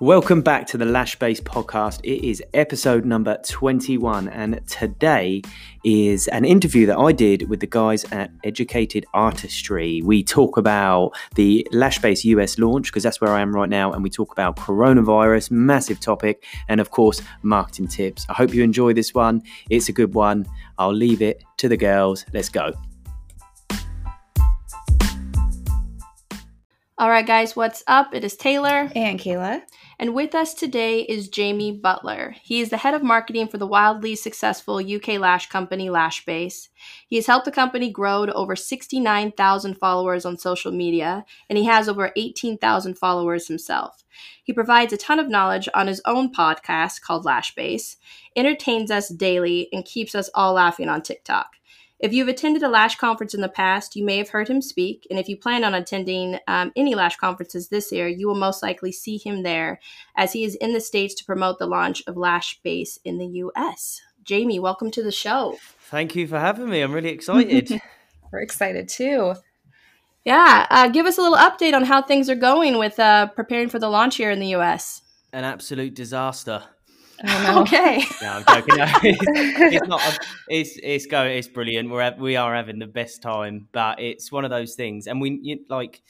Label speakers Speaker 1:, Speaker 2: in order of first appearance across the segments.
Speaker 1: Welcome back to the LashBase podcast. It is episode number 21, and today is an interview that I did with the guys at Educated Artistry. We talk about the LashBase US launch because that's where I am right now, and we talk about coronavirus, massive topic, and of course, marketing tips. I hope you enjoy this one. It's a good one. I'll leave it to the girls. Let's go.
Speaker 2: All right, guys, what's up? It is Taylor.
Speaker 3: And Kayla.
Speaker 2: And with us today is Jamie Butler. He is the head of marketing for the wildly successful UK lash company LashBase. He has helped the company grow to over 69,000 followers on social media, and he has over 18,000 followers himself. He provides a ton of knowledge on his own podcast called LashBase, entertains us daily, and keeps us all laughing on TikTok. If you've attended a Lash conference in the past, you may have heard him speak. And if you plan on attending um, any Lash conferences this year, you will most likely see him there as he is in the States to promote the launch of LashBase in the US. Jamie, welcome to the show.
Speaker 1: Thank you for having me. I'm really excited.
Speaker 3: We're excited too.
Speaker 2: Yeah. Uh, give us a little update on how things are going with uh, preparing for the launch here in the US.
Speaker 1: An absolute disaster.
Speaker 2: Okay.
Speaker 1: No, I'm joking. No, it's, it's, not. It's it's going. It's brilliant. We're we are having the best time, but it's one of those things, and we you, like.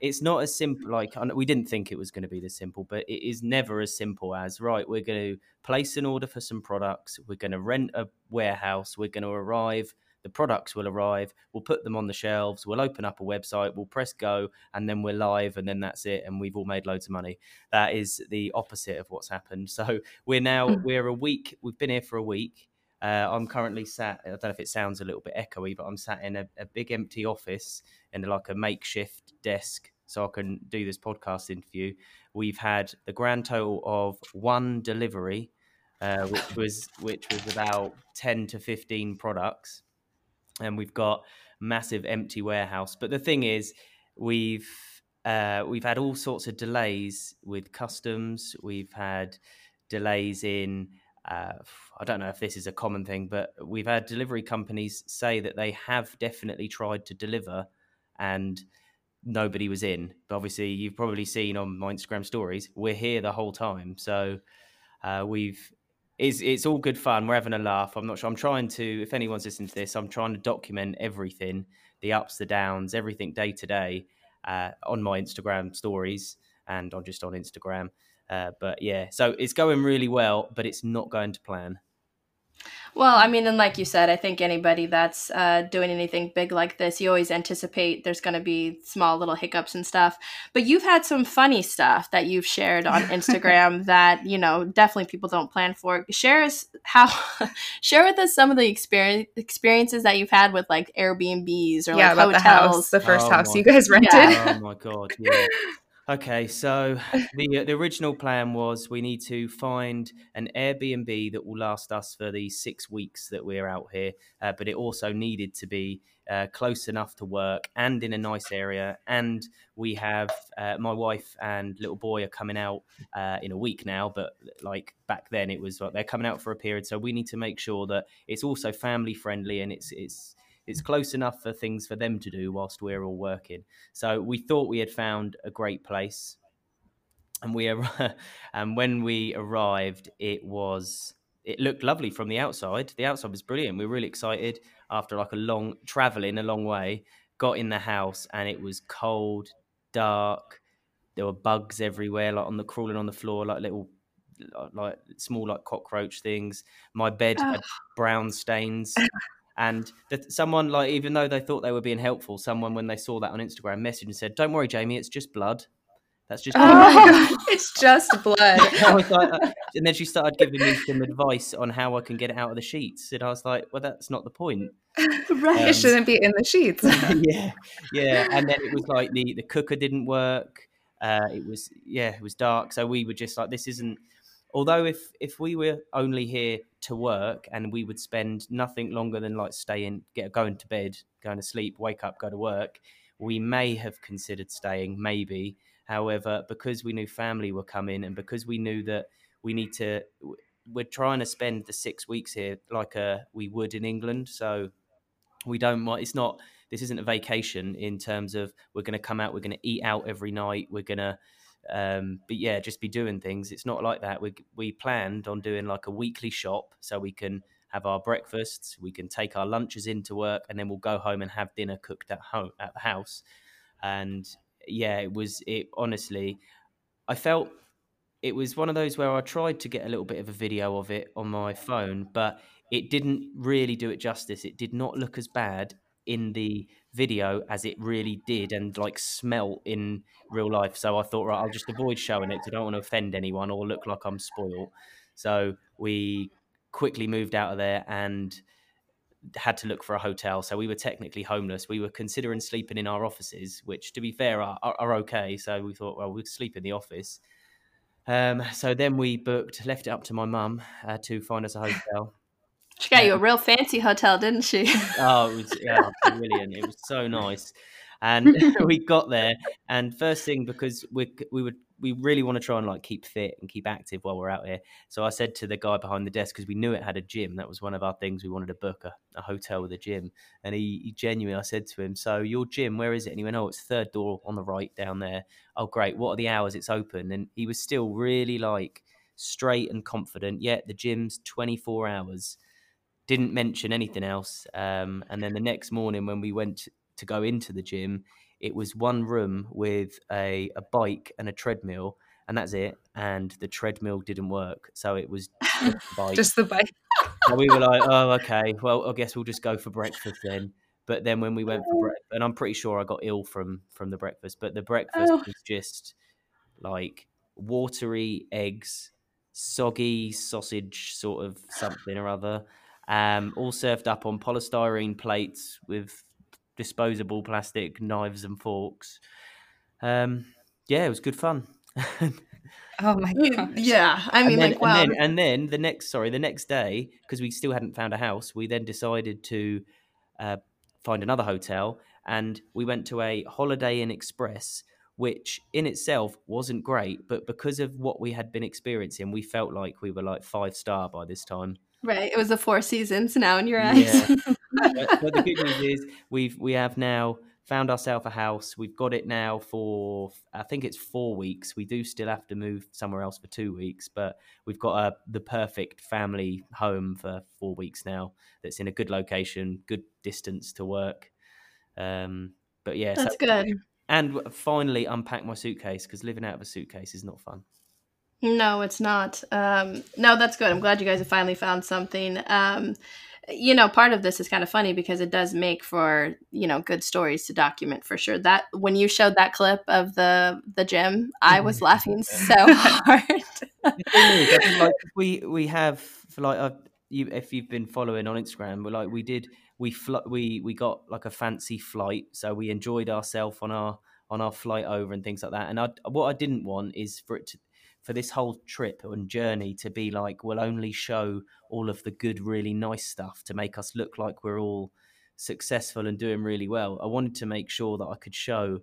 Speaker 1: It's not as simple. Like we didn't think it was going to be this simple, but it is never as simple as right. We're going to place an order for some products. We're going to rent a warehouse. We're going to arrive the products will arrive, we'll put them on the shelves, we'll open up a website, we'll press go, and then we're live, and then that's it, and we've all made loads of money. That is the opposite of what's happened. So we're now mm. we're a week. We've been here for a week. Uh, I'm currently sat. I don't know if it sounds a little bit echoey, but I'm sat in a, a big empty office in like a makeshift desk, so I can do this podcast interview. We've had the grand total of one delivery, uh, which was which was about ten to fifteen products and we've got massive empty warehouse. But the thing is, we've uh, we've had all sorts of delays with customs. We've had delays in. Uh, I don't know if this is a common thing, but we've had delivery companies say that they have definitely tried to deliver, and nobody was in. But obviously, you've probably seen on my Instagram stories, we're here the whole time. So uh, we've it's it's all good fun. We're having a laugh. I'm not sure. I'm trying to. If anyone's listening to this, I'm trying to document everything, the ups, the downs, everything day to day, uh, on my Instagram stories and on just on Instagram. Uh, but yeah, so it's going really well, but it's not going to plan.
Speaker 2: Well, I mean, and like you said, I think anybody that's uh, doing anything big like this, you always anticipate there's going to be small little hiccups and stuff. But you've had some funny stuff that you've shared on Instagram that you know definitely people don't plan for. Share us how, share with us some of the experience experiences that you've had with like Airbnbs or
Speaker 3: yeah,
Speaker 2: like hotels.
Speaker 3: The, house, the first
Speaker 1: oh
Speaker 3: house you guys rented.
Speaker 1: Yeah. Oh my god! Yeah. Okay, so the uh, the original plan was we need to find an Airbnb that will last us for the six weeks that we're out here, uh, but it also needed to be uh, close enough to work and in a nice area. And we have uh, my wife and little boy are coming out uh, in a week now, but like back then it was like they're coming out for a period, so we need to make sure that it's also family friendly and it's it's it's close enough for things for them to do whilst we're all working. So we thought we had found a great place, and we and when we arrived, it was it looked lovely from the outside. The outside was brilliant. We were really excited after like a long traveling a long way. Got in the house and it was cold, dark. There were bugs everywhere, like on the crawling on the floor, like little like small like cockroach things. My bed had brown stains and that someone like even though they thought they were being helpful someone when they saw that on instagram message and said don't worry jamie it's just blood. That's just
Speaker 3: oh it's just blood.
Speaker 1: Like, uh, and then she started giving me some advice on how i can get it out of the sheets and i was like well that's not the point.
Speaker 3: Right um, it shouldn't be in the sheets.
Speaker 1: Yeah yeah and then it was like the the cooker didn't work uh, it was yeah it was dark so we were just like this isn't although if if we were only here to work and we would spend nothing longer than like staying get going to bed going to sleep wake up go to work we may have considered staying maybe. However because we knew family were coming and because we knew that we need to we're trying to spend the six weeks here like uh, we would in england. So we don't want, it's not this isn't a vacation in terms of we're going to come out we're going to eat out every night we're going to Um, but yeah, just be doing things. It's not like that. We we planned on doing like a weekly shop so we can have our breakfasts, we can take our lunches into work, and then we'll go home and have dinner cooked at home at the house. And yeah, it was it honestly. I felt it was one of those where I tried to get a little bit of a video of it on my phone, but it didn't really do it justice. It did not look as bad in the video as it really did and like smelt in real life. So I thought, right, I'll just avoid showing it. I don't want to offend anyone or look like I'm spoiled. So we quickly moved out of there and had to look for a hotel. So we were technically homeless. We were considering sleeping in our offices, which, to be fair, are, are, are okay. So we thought, well, we'd sleep in the office. Um, so then we booked, left it up to my mum uh, to find us a hotel.
Speaker 2: She got you a real fancy hotel, didn't she?
Speaker 1: oh, it was yeah, brilliant. It was so nice. And we got there, and first thing because we we would we really want to try and like keep fit and keep active while we're out here. So I said to the guy behind the desk because we knew it had a gym. That was one of our things. We wanted to book a, a hotel with a gym, and he, he genuinely, I said to him, "So your gym, where is it?" And he went, "Oh, it's third door on the right down there." Oh, great. What are the hours it's open? And he was still really like straight and confident. Yet the gym's twenty four hours didn't mention anything else. Um, and then the next morning when we went to go into the gym, it was one room with a, a bike and a treadmill, and that's it. And the treadmill didn't work, so it was just the bike.
Speaker 3: just the bike.
Speaker 1: and we were like, oh, okay. Well, I guess we'll just go for breakfast then. But then when we went for breakfast, and I'm pretty sure I got ill from from the breakfast, but the breakfast
Speaker 2: Oh.
Speaker 1: was just like watery eggs, soggy sausage, sort of something or other, um, all served up on polystyrene plates with disposable plastic knives and forks. Um, yeah, it was good fun.
Speaker 3: Oh my gosh.
Speaker 2: yeah, I mean,
Speaker 1: and then,
Speaker 2: like, wow.
Speaker 1: and then, and then the next, sorry, the next day, because we still hadn't found a house, we then decided to uh, find another hotel, and we went to a Holiday Inn Express, which in itself wasn't great, but because of what we had been experiencing, we felt like we were like five star by this time.
Speaker 2: Right, it was the Four Seasons now in your eyes.
Speaker 1: Yeah. but, but the good news is we've we have now found ourselves a house. We've got it now for I think it's four weeks. We do still have to move somewhere else for two weeks, but we've got a, the perfect family home for four weeks now. That's in a good location, good distance to work. Um, but yeah,
Speaker 2: That's
Speaker 1: so,
Speaker 2: good.
Speaker 1: and finally unpack my suitcase because living out of a suitcase is not fun.
Speaker 2: No, it's not. Um, no, that's good. I'm glad you guys have finally found something. Um, you know, part of this is kind of funny because it does make for you know good stories to document for sure. That when you showed that clip of the the gym, I was laughing so hard.
Speaker 1: The thing is, I think, like we we have like uh, you if you've been following on Instagram, we're like we did we fl- we we got like a fancy flight, so we enjoyed ourselves on our on our flight over and things like that. And I, what I didn't want is for it to for this whole trip and journey to be like we'll only show all of the good, really nice stuff to make us look like we're all successful and doing really well. I wanted to make sure that I could show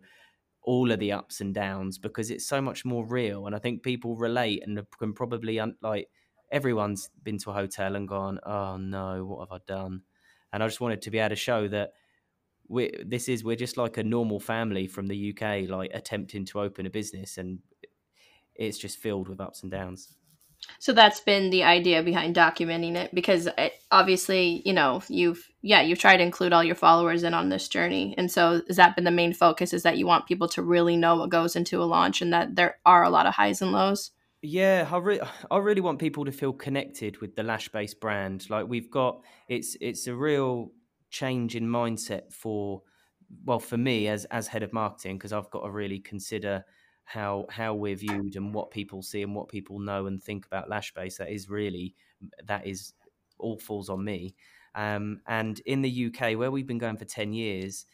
Speaker 1: all of the ups and downs because it's so much more real and i think people relate and can probably un- like everyone's been to a hotel and gone oh no what have i done and i just wanted to be able to show that we this is we're just like a normal family from the uk like attempting to open a business and it's just filled with ups and downs
Speaker 2: So that's been the idea behind documenting it because it, obviously, you know, you've yeah, you've tried to include all your followers in on this journey. And so has that been the main focus is that you want people to really know what goes into a launch and that there are a lot of highs and lows?
Speaker 1: Yeah, I really, I really want people to feel connected with the Lash based brand. Like we've got, it's it's a real change in mindset for, well, for me as as head of marketing because I've got to really consider how how we're viewed and what people see and what people know and think about LashBase. That is really that is all falls on me. Um, and in the UK, where we've been going for ten years,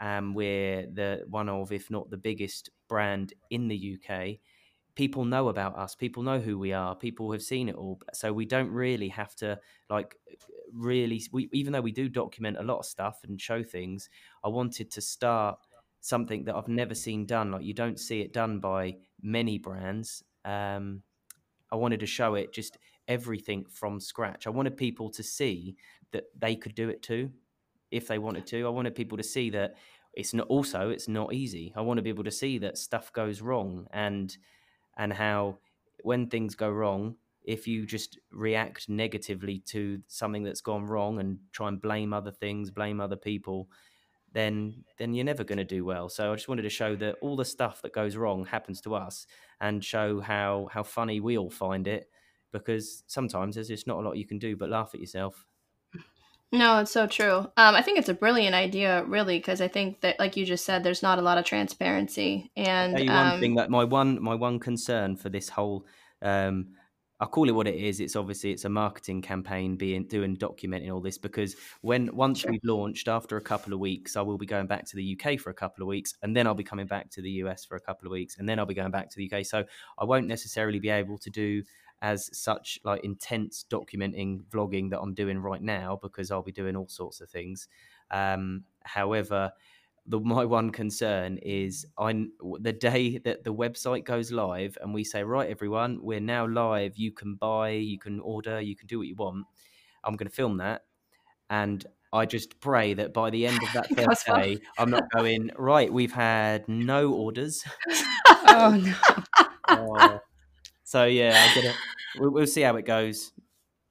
Speaker 1: um, we're the one of, if not the biggest brand in the UK people know about us people know who we are people have seen it all so we don't really have to like really we, even though we do document a lot of stuff and show things i wanted to start something that i've never seen done like you don't see it done by many brands. Um, i wanted to show it just everything from scratch. I wanted people to see that they could do it too if they wanted to. I wanted people to see that it's not also it's not easy. I want to be able to see that stuff goes wrong and and how when things go wrong, if you just react negatively to something that's gone wrong and try and blame other things, blame other people, then then you're never going to do well. So I just wanted to show that all the stuff that goes wrong happens to us, and show how how funny we all find it, because sometimes there's just not a lot you can do but laugh at yourself.
Speaker 2: No, it's so true. Um, I think it's a brilliant idea, really, because I think that, like you just said, there's not a lot of transparency. And
Speaker 1: I'll tell you um, one thing that my one my one concern for this whole um, I'll call it what it is. It's obviously it's a marketing campaign being doing documenting all this because when once sure. we've launched after a couple of weeks, I will be going back to the UK for a couple of weeks, and then I'll be coming back to the US for a couple of weeks, and then I'll be going back to the UK. So I won't necessarily be able to do as such like intense documenting vlogging that I'm doing right now because I'll be doing all sorts of things. Um, however, the my one concern is on the day that the website goes live and we say right everyone we're now live. You can buy you can order you can do what you want. I'm going to film that. And i just pray that by the end of that first day i'm not going right we've had no orders. Oh no. Uh, so yeah i we'll, we'll see how it goes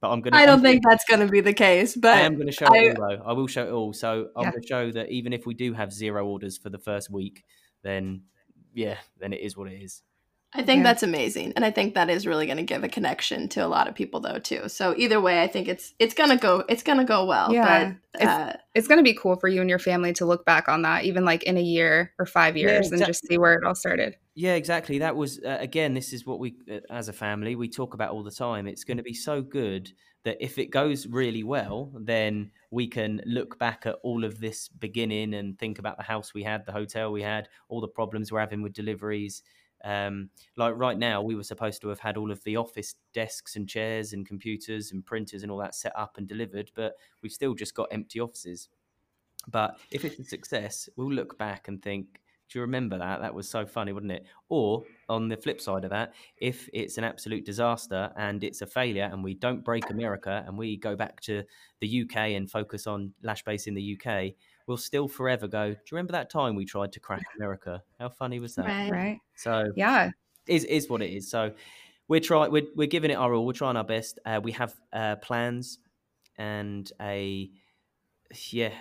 Speaker 1: but I'm gonna.
Speaker 2: I don't think that's going to be the case, but
Speaker 1: I am going to show I, it all. Though I will show it all. So I'm yeah. going to show that even if we do have zero orders for the first week, then yeah, then it is what it is.
Speaker 2: I think yeah. that's amazing, and I think that is really going to give a connection to a lot of people, though, too. So either way, I think it's it's gonna go it's gonna go well. Yeah,
Speaker 3: but, uh, it's, it's gonna be cool for you and your family to look back on that, even like in a year or five years, yeah, exactly. and just see where it all started.
Speaker 1: Yeah, exactly. That was uh, again. This is what we, uh, as a family, we talk about all the time. It's going to be so good that if it goes really well, then we can look back at all of this beginning and think about the house we had, the hotel we had, all the problems we're having with deliveries um, like right now, we were supposed to have had all of the office desks and chairs and computers and printers and all that set up and delivered, but we've still just got empty offices. But if it's a success, we'll look back and think, do you remember that? That was so funny, wasn't it? Or on the flip side of that, if it's an absolute disaster and it's a failure and we don't break America and we go back to the UK and focus on LashBase in the UK, we'll still forever go. Do you remember that time we tried to crack America? How funny was that?
Speaker 3: Right. right.
Speaker 1: So
Speaker 3: yeah,
Speaker 1: is is what it is. So we're trying. We're we're giving it our all. We're trying our best. Uh, we have uh, plans and a yeah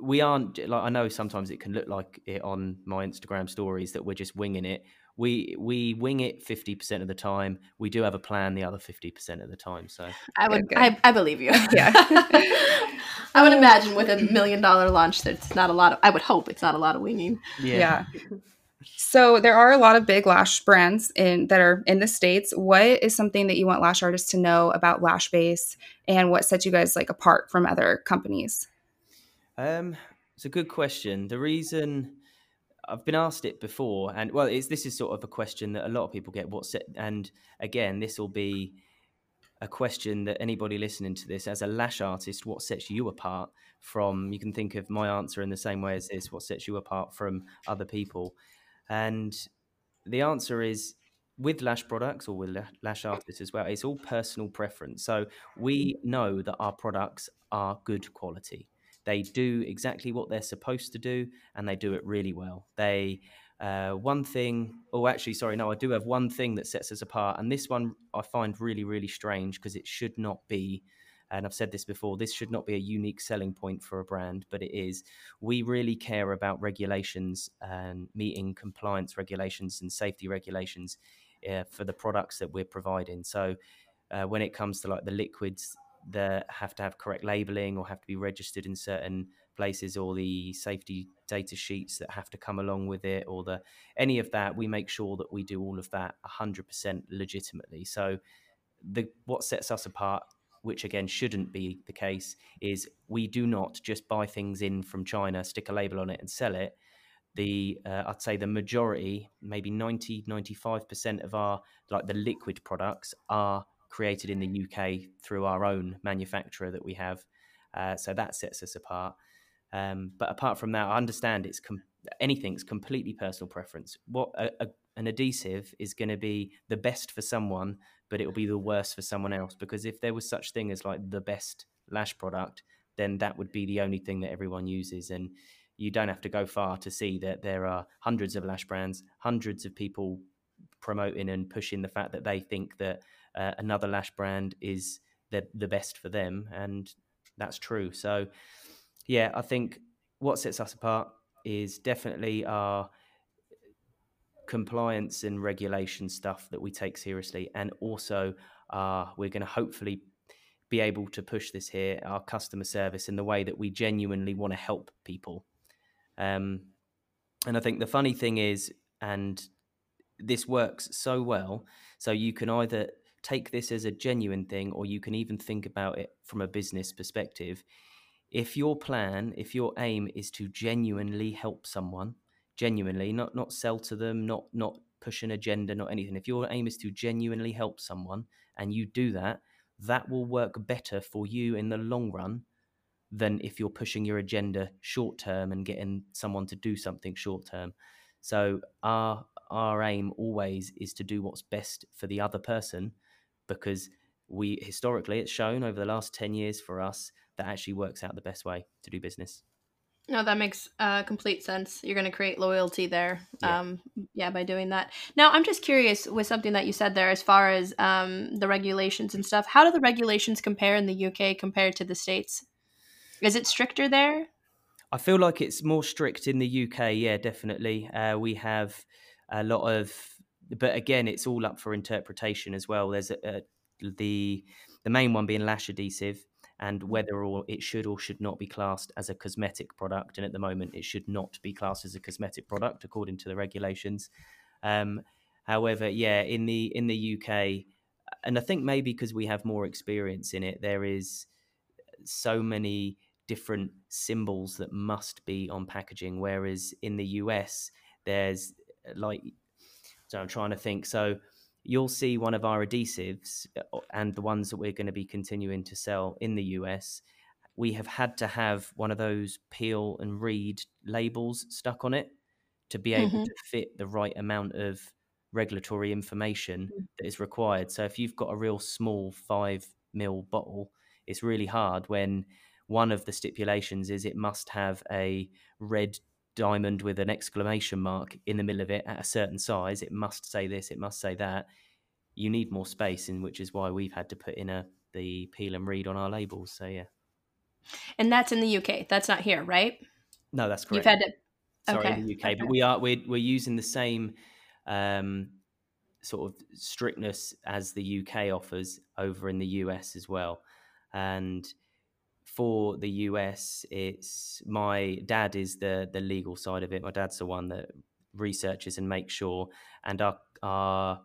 Speaker 1: we aren't like i know sometimes it can look like it on my instagram stories that we're just winging it we we wing it 50% of the time we do have a plan the other 50% of the time so
Speaker 2: i would I, I believe you yeah I would um, imagine with a million dollar launch, that's not a lot of. I would hope it's not a lot of winging.
Speaker 3: Yeah. yeah. So there are a lot of big lash brands in that are in the states. What is something that you want lash artists to know about LashBase, and what sets you guys like apart from other companies?
Speaker 1: Um, it's a good question. The reason I've been asked it before, and well, it's this is sort of a question that a lot of people get. What's it? And again, this will be a question that anybody listening to this as a lash artist what sets you apart from you can think of my answer in the same way as this what sets you apart from other people and the answer is with lash products or with lash artists as well it's all personal preference so we know that our products are good quality they do exactly what they're supposed to do and they do it really well they uh, one thing, oh, actually, sorry, no, I do have one thing that sets us apart, and this one I find really, really strange because it should not be. And I've said this before, this should not be a unique selling point for a brand, but it is. We really care about regulations and meeting compliance regulations and safety regulations uh, for the products that we're providing. So uh, when it comes to like the liquids that have to have correct labeling or have to be registered in certain places or the safety data sheets that have to come along with it or the any of that we make sure that we do all of that 100% legitimately. So the what sets us apart which again shouldn't be the case is we do not just buy things in from China stick a label on it and sell it. The uh, I'd say the majority maybe 90 95% of our like the liquid products are created in the UK through our own manufacturer that we have uh, so that sets us apart um, but apart from that, I understand it's com- anything's completely personal preference. What a, a, an adhesive is going to be the best for someone, but it will be the worst for someone else. Because if there was such thing as like the best lash product, then that would be the only thing that everyone uses. And you don't have to go far to see that there are hundreds of lash brands, hundreds of people promoting and pushing the fact that they think that uh, another lash brand is the the best for them, and that's true. So, yeah, I think what sets us apart is definitely our compliance and regulation stuff that we take seriously, and also uh, we're going to hopefully be able to push this here, our customer service, in the way that we genuinely want to help people. Um, and I think the funny thing is, and this works so well, so you can either take this as a genuine thing or you can even think about it from a business perspective. If your plan, if your aim is to genuinely help someone, genuinely, not not sell to them, not not push an agenda, not anything. If your aim is to genuinely help someone and you do that, that will work better for you in the long run than if you're pushing your agenda short term and getting someone to do something short term. So our our aim always is to do what's best for the other person because we historically it's shown over the last 10 years for us that actually works out the best way to do business.
Speaker 2: No, that makes uh, complete sense. You're going to create loyalty there,
Speaker 1: Yeah.
Speaker 2: um, yeah, by doing that. Now, I'm just curious with something that you said there, as far as um, the regulations and stuff. How do the regulations compare in the UK compared to the states? Is it stricter there?
Speaker 1: I feel like it's more strict in the UK. Yeah, definitely. Uh, we have a lot of, but again, it's all up for interpretation as well. There's a, a, the the main one being lash adhesive, and whether or it should or should not be classed as a cosmetic product. And at the moment, it should not be classed as a cosmetic product according to the regulations. Um, however, yeah, in the in the UK, and I think maybe because we have more experience in it, there is so many different symbols that must be on packaging. Whereas in the US, there's like, so I'm trying to think. So you'll see one of our adhesives uh, and the ones that we're going to be continuing to sell in the US. We have had to have one of those peel and read labels stuck on it to be able
Speaker 2: Mhm.
Speaker 1: to fit the right amount of regulatory information
Speaker 2: Mm.
Speaker 1: that is required. So if you've got a real small five mil bottle, it's really hard when one of the stipulations is it must have a red diamond with an exclamation mark in the middle of it at a certain size. It must say this, it must say that. You need more space, in which is why we've had to put in a the peel and read on our labels. So yeah,
Speaker 2: And that's in the UK. That's not here, right?
Speaker 1: no, that's correct.
Speaker 2: You've had to.
Speaker 1: Sorry,
Speaker 2: okay,
Speaker 1: in the UK,
Speaker 2: okay.
Speaker 1: but we are we're we're using the same um, sort of strictness as the UK offers over in the US as well, and for the US, it's my dad is the the legal side of it. My dad's the one that researches and makes sure, and our our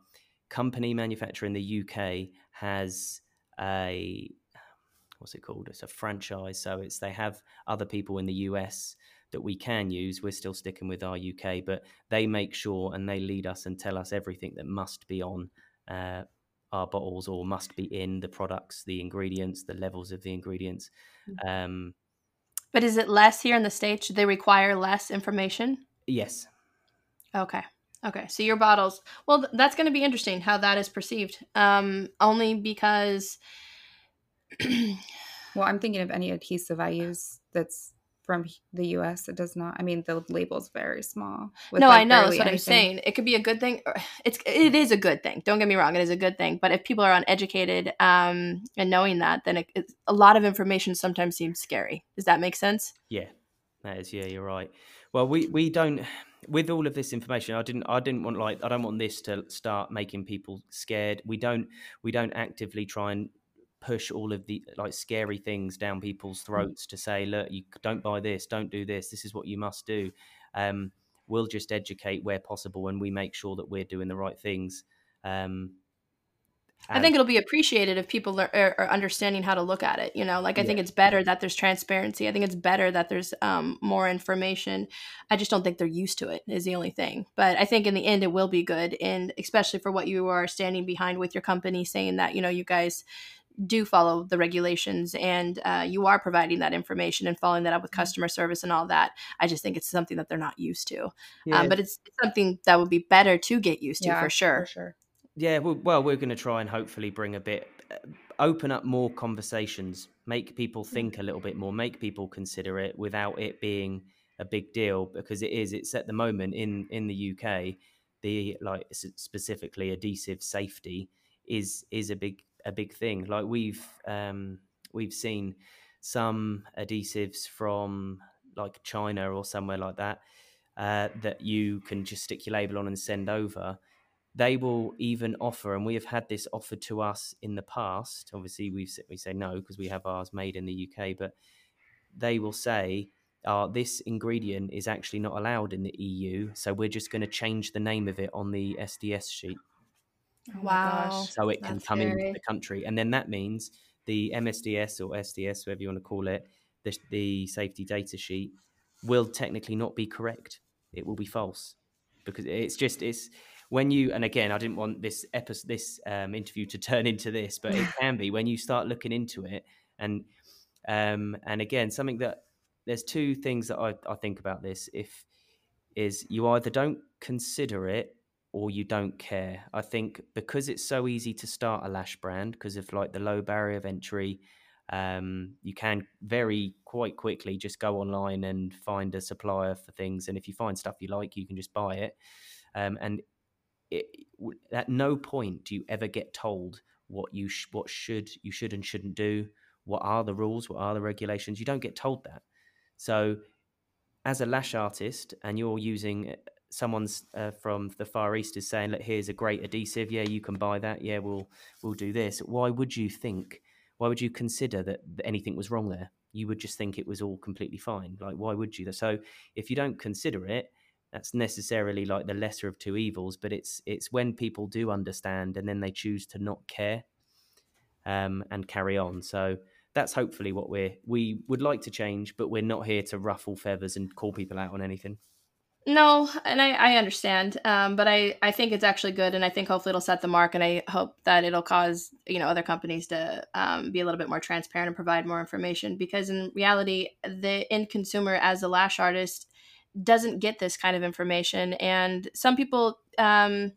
Speaker 1: company manufacturer in the UK has a what's it called? It's a franchise, so it's they have other people in the US that we can use. We're still sticking with our UK, but they make sure and they lead us and tell us everything that must be on uh, our bottles or must be in the products, the ingredients, the levels of the ingredients. Um,
Speaker 2: But is it less here in the States? Do they require less information?
Speaker 1: yes,
Speaker 2: Okay. Okay. So your bottles, well, th- that's going to be interesting how that is perceived. Um, only because,
Speaker 3: Well, I'm thinking of any adhesive I use that's from the US. It does not. I mean, the label's very small.
Speaker 2: no,
Speaker 3: like,
Speaker 2: I know. That's
Speaker 3: barely
Speaker 2: what I'm saying. It could be a good thing. It's it is a good thing. Don't get me wrong. It is a good thing. But if people are uneducated um, and knowing that, then it, it's, a lot of information sometimes seems scary. Does that make sense?
Speaker 1: Yeah, that is. Yeah, you're right. Well, we we don't with all of this information. I didn't. I didn't want like. I don't want this to start making people scared. We don't. We don't actively try and push all of the like scary things down people's throats to say, look, you don't buy this, don't do this. This is what you must do. Um, we'll just educate where possible, and we make sure that we're doing the right things. Um,
Speaker 2: I think it'll be appreciated if people are, are, are understanding how to look at it. You know, like I think it's better that there's transparency. I think it's better that there's um, more information. I just don't think they're used to it. Is the only thing. But I think in the end it will be good, and especially for what you are standing behind with your company, saying that you know you guys do follow the regulations and uh, you are providing that information and following that up with customer service and all that. I just think it's something that they're not used to.
Speaker 1: yeah,
Speaker 2: Um, but it's something that would be better to get used to
Speaker 3: Yeah,
Speaker 2: for sure.
Speaker 3: For sure.
Speaker 1: Yeah, well, well we're going to try and hopefully bring a bit, uh, open up more conversations, make people think a little bit more, make people consider it without it being a big deal because it is. It's at the moment in in the UK, the like specifically adhesive safety is is a big a big thing. Like we've um, we've seen some adhesives from like China or somewhere like that uh, that you can just stick your label on and send over. They will even offer, and we have had this offered to us in the past. Obviously, we we say no because we have ours made in the UK, but they will say, uh, "This ingredient is actually not allowed in the EU, so we're just going to change the name of it on the SDS sheet."
Speaker 2: Oh wow!
Speaker 1: So it can come scary. into the country, and then that means the MSDS or SDS, whatever you want to call it, the, the safety data sheet will technically not be correct. It will be false because it's just it's when you and again I didn't want this episode this um, interview to turn into this, but it can be when you start looking into it and um, and again something that there's two things that I, I think about this if is you either don't consider it or you don't care. I think because it's so easy to start a lash brand because of like the low barrier of entry, um, you can very quite quickly just go online and find a supplier for things. And if you find stuff you like, you can just buy it. Um, and it, at no point do you ever get told what you sh- what should you should and shouldn't do. What are the rules? What are the regulations? You don't get told that. So, as a lash artist, and you're using someone's uh, from the far east is saying, "Look, here's a great adhesive. Yeah, you can buy that. Yeah, we'll we'll do this." Why would you think? Why would you consider that anything was wrong there? You would just think it was all completely fine. Like, why would you? So, if you don't consider it, that's necessarily like the lesser of two evils. But it's it's when people do understand and then they choose to not care um, and carry on. So that's hopefully what we're we would like to change, but we're not here to ruffle feathers and call people out on anything.
Speaker 2: No, and I, I understand, um, but I, I think it's actually good, and I think hopefully it'll set the mark, and I hope that it'll cause you know other companies to um, be a little bit more transparent and provide more information. Because in reality, the end consumer as a lash artist doesn't get this kind of information, and some people um,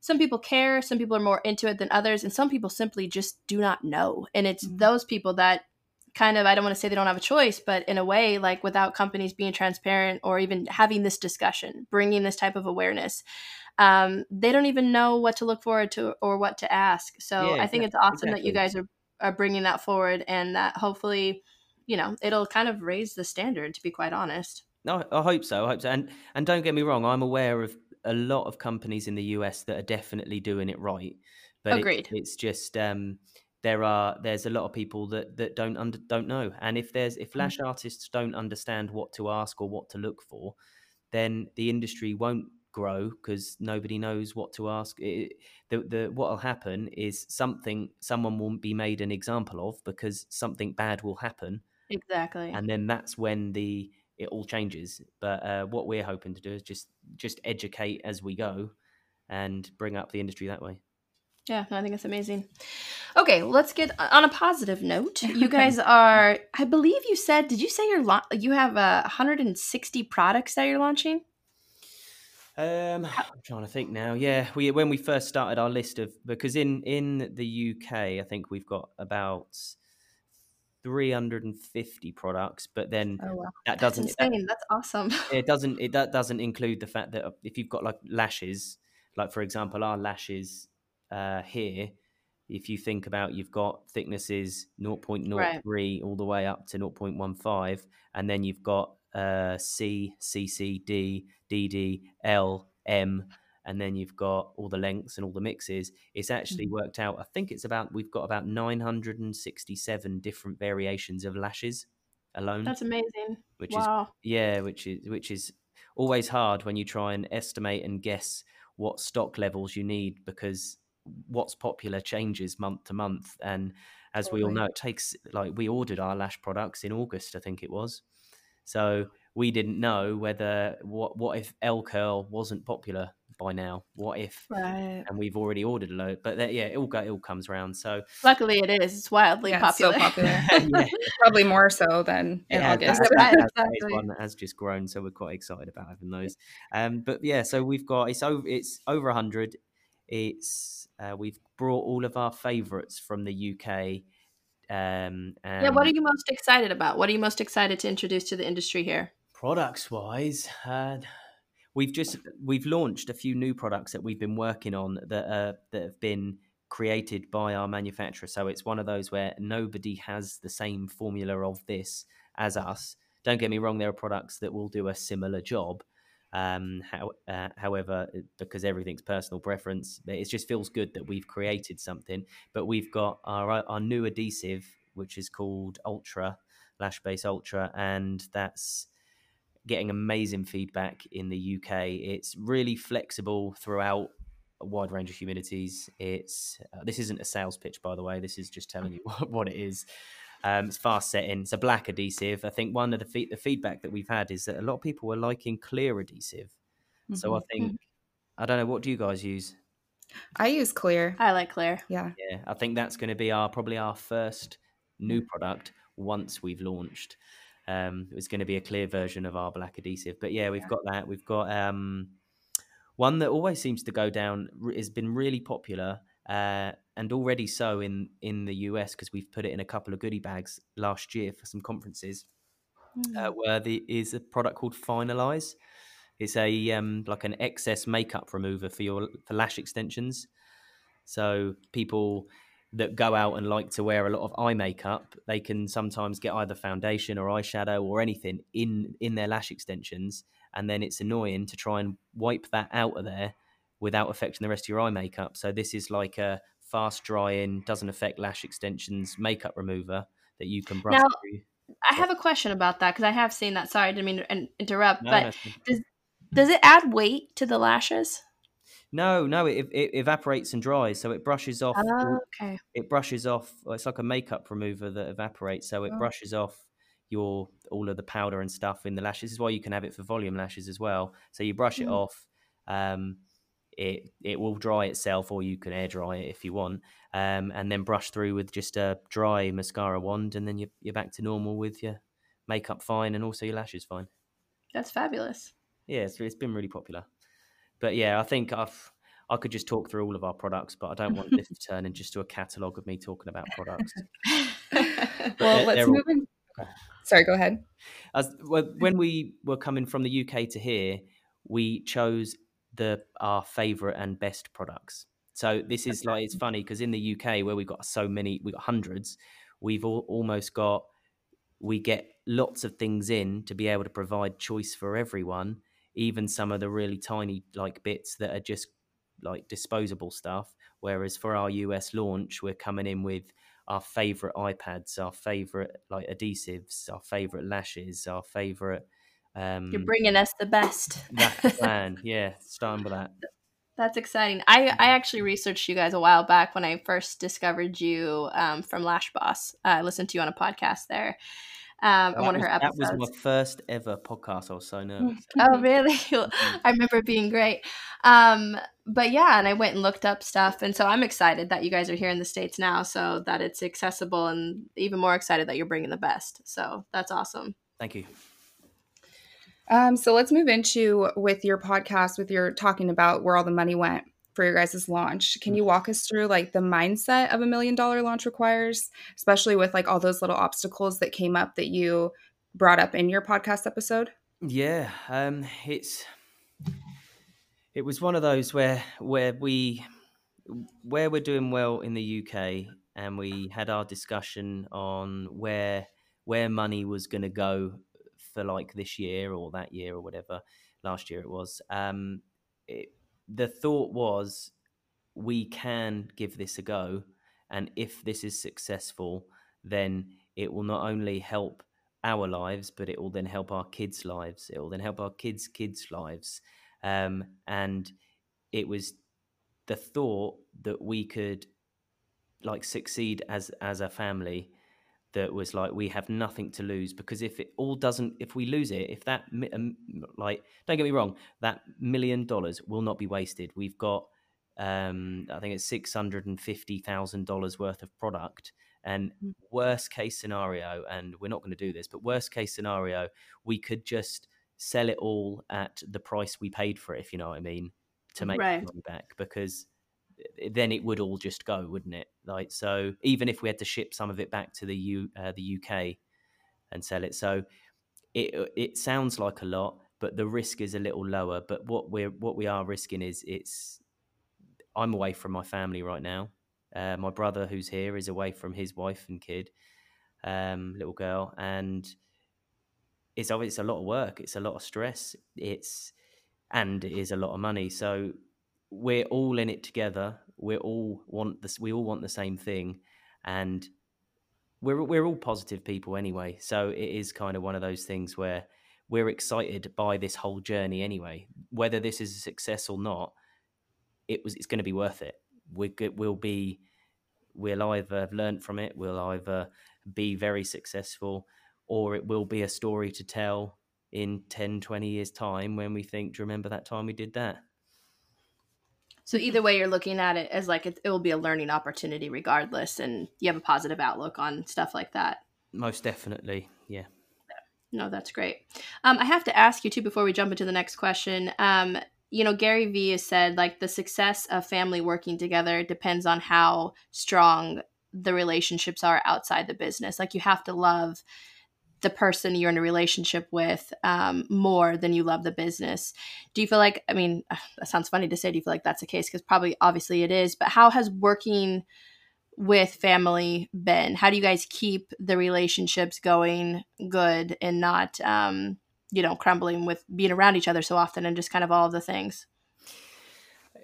Speaker 2: some people care, some people are more into it than others, and some people simply just do not know. And it's mm-hmm. those people that kind of I don't want to say they don't have a choice, but in a way, like without companies being transparent or even having this discussion, bringing this type of awareness, um, they don't even know what to look forward to or what to ask. So yeah, I think it's awesome exactly. that you guys are are bringing that forward, and that hopefully, you know, it'll kind of raise the standard. To be quite honest.
Speaker 1: No, I hope so. I hope so. And and don't get me wrong, I'm aware of a lot of companies in the US that are definitely doing it right. But
Speaker 2: Agreed.
Speaker 1: It, it's just um, there are there's a lot of people that that don't under, don't know. And if there's if lash mm. artists don't understand what to ask or what to look for then the industry won't grow because nobody knows what to ask. It, the the what'll happen is something someone will be made an example of because something bad will happen.
Speaker 2: Exactly.
Speaker 1: And then that's when the it all changes. But uh, what we're hoping to do is just just educate as we go and bring up the industry that way
Speaker 2: yeah, I think it's amazing. Okay, let's get on a positive note. You guys are, I believe you said, did you say you're la- you have uh, 160 products that you're launching?
Speaker 1: Um, I'm trying to think now. Yeah, we when we first started our list of because in in the UK, I think we've got about 350 products, but then
Speaker 2: oh, wow.
Speaker 1: that doesn't
Speaker 2: That's insane. That, That's awesome.
Speaker 1: It doesn't it that doesn't include the fact that if you've got like lashes, like for example, our lashes uh, here, if you think about you've got thicknesses 0.03 right. all the way up to 0.15, and then you've got uh, C, CC, D, DD, L, M, and then you've got all the lengths and all the mixes. It's actually mm-hmm. worked out. I think it's about we've got about 967 different variations of lashes alone.
Speaker 2: That's amazing.
Speaker 1: Which
Speaker 2: wow.
Speaker 1: is yeah, which is which is always hard when you try and estimate and guess what stock levels you need because what's popular changes month to month and as totally. we all know it takes like we ordered our lash products in august i think it was. So we didn't know whether what what if l curl wasn't popular by now? What if?
Speaker 2: Right.
Speaker 1: and we've already ordered a load but that, yeah it all go, it all comes around. So
Speaker 2: luckily it is it's wildly yeah, popular,
Speaker 3: it's so popular. yeah. probably more so than in
Speaker 1: yeah,
Speaker 3: august.
Speaker 1: that, that, that is one that has just grown so we're quite excited about having those. Um but yeah so we've got it's over it's over 100 it's uh, we've brought all of our favourites from the UK. Um,
Speaker 2: yeah, what are you most excited about? What are you most excited to introduce to the industry here?
Speaker 1: Products wise, uh, we've just we've launched a few new products that we've been working on that uh, that have been created by our manufacturer. So it's one of those where nobody has the same formula of this as us. Don't get me wrong, there are products that will do a similar job. Um, how, uh, however, because everything's personal preference, it just feels good that we've created something. But we've got our our new adhesive, which is called Ultra LashBase Ultra, and that's getting amazing feedback in the UK. It's really flexible throughout a wide range of humidities. It's uh, this isn't a sales pitch, by the way. This is just telling you what, what it is. Um, it's fast setting. It's a black adhesive. I think one of the, fe- the feedback that we've had is that a lot of people are liking clear adhesive. Mm-hmm. So I mm-hmm. think I don't know. What do you guys use?
Speaker 3: I use clear.
Speaker 2: I like clear.
Speaker 3: Yeah.
Speaker 1: Yeah. I think that's going to be our probably our first new product once we've launched. Um, it's going to be a clear version of our black adhesive. But yeah, we've yeah. got that. We've got um, one that always seems to go down has been really popular uh, and already so in in the US because we've put it in a couple of goodie bags last year for some conferences. Mm. Uh, where the is a product called Finalize. It's a um, like an excess makeup remover for your for lash extensions. So people that go out and like to wear a lot of eye makeup, they can sometimes get either foundation or eyeshadow or anything in in their lash extensions, and then it's annoying to try and wipe that out of there without affecting the rest of your eye makeup. So this is like a fast drying, doesn't affect lash extensions makeup remover that you can brush
Speaker 2: now, through. I have a question about that because I have seen that. Sorry, I didn't mean to interrupt, no, but does does it add weight to the lashes?
Speaker 1: No, no, it, it evaporates and dries, so it brushes off.
Speaker 2: Oh, okay.
Speaker 1: It brushes off. It's like a makeup remover that evaporates, so it oh. brushes off your all of the powder and stuff in the lashes. This is why you can have it for volume lashes as well. So you brush mm. it off. Um, it it will dry itself, or you can air dry it if you want, um, and then brush through with just a dry mascara wand, and then you're, you're back to normal with your makeup fine and also your lashes fine.
Speaker 2: That's fabulous.
Speaker 1: Yeah, it's, it's been really popular but yeah, I think I've I could just talk through all of our products, but I don't want this to turn into just to a catalogue of me talking about products.
Speaker 3: well, let's move all... in. Sorry, go ahead.
Speaker 1: As well, when we were coming from the UK to here, we chose the our favourite and best products. So this is like it's funny because in the UK where we've got so many, we've got hundreds, we've all, almost got we get lots of things in to be able to provide choice for everyone even some of the really tiny like bits that are just like disposable stuff. Whereas for our US launch, we're coming in with our favorite eye pads, our favorite like adhesives, our favorite lashes, our favorite. Um,
Speaker 2: You're bringing us the best.
Speaker 1: that plan, yeah, starting with that.
Speaker 2: That's exciting. I, I actually researched you guys a while back when I first discovered you um, from Lash Boss. I listened to you on a podcast there, um, one of her episodes.
Speaker 1: That was my first ever podcast. I was so nervous.
Speaker 2: oh, really? Mm-hmm. I remember it being great. Um, but yeah, and I went and looked up stuff, and so I'm excited that you guys are here in the states now, so that it's accessible, and even more excited that you're bringing the best. So that's awesome.
Speaker 1: Thank you.
Speaker 3: Um, so let's move into with your podcast, with your talking about where all the money went for your guys' launch. Can you walk us through like the mindset of a million dollar launch requires, especially with like all those little obstacles that came up that you brought up in your podcast episode?
Speaker 1: Yeah, um, it's it was one of those where where we where we're doing well in the UK and we had our discussion on where where money was going to go for like this year or that year or whatever last year it was um it, the thought was we can give this a go and if this is successful then it will not only help our lives but it will then help our kids lives. It will then help our kids kids lives. Um, and it was the thought that we could like succeed as as a family that was like we have nothing to lose because if it all doesn't if we lose it if that um, like don't get me wrong that million dollars will not be wasted we've got um i think it's $650,000 worth of product and mm. worst case scenario and we're not going to do this but worst case scenario we could just sell it all at the price we paid for it if you know what i mean to make right. money back because then it would all just go, wouldn't it? Like so, even if we had to ship some of it back to the U, uh, the UK and sell it, so it it sounds like a lot, but the risk is a little lower. But what we're what we are risking is it's I'm away from my family right now. Uh, my brother, who's here, is away from his wife and kid, um, little girl, and it's it's a lot of work. It's a lot of stress. It's and it is a lot of money. So we're all in it together. We all want this. We all want the same thing, and we're we're all positive people anyway. So it is kind of one of those things where we're excited by this whole journey anyway. Whether this is a success or not, it was it's going to be worth it. We will be we'll either have learned from it, we'll either be very successful, or it will be a story to tell in 10, 20 years' time when we think, do you remember that time we did that?
Speaker 2: So either way, you're looking at it as like it, it, will be a learning opportunity regardless, and you have a positive outlook on stuff like that.
Speaker 1: Most definitely, yeah.
Speaker 2: No, that's great. Um, I have to ask you too before we jump into the next question. Um, you know, Gary Vee has said like the success of family working together depends on how strong the relationships are outside the business. Like you have to love the person you're in a relationship with um, more than you love the business. Do you feel like, I mean, that sounds funny to say, do you feel like that's the case? Because probably obviously it is, but how has working with family been? How do you guys keep the relationships going good and not, um, you know, crumbling with being around each other so often and just kind of all of the things?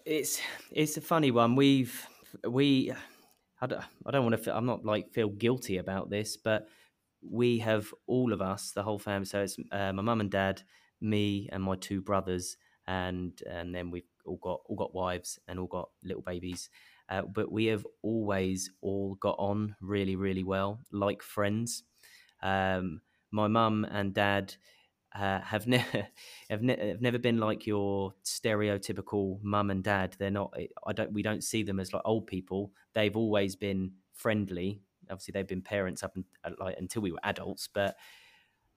Speaker 1: It's it's a funny one. We've we I don't, I don't want to feel, I'm not like feel guilty about this, but we have all of us, the whole family. So it's uh, my mum and dad, me and my two brothers, and and then we've all got all got wives and all got little babies. Uh, but we have always all got on really, really well, like friends. Um, my mum and dad uh, have never have, ne- have never been like your stereotypical mum and dad. They're not. I don't. We don't see them as like old people. They've always been friendly obviously they've been parents up and, uh, like until we were adults, but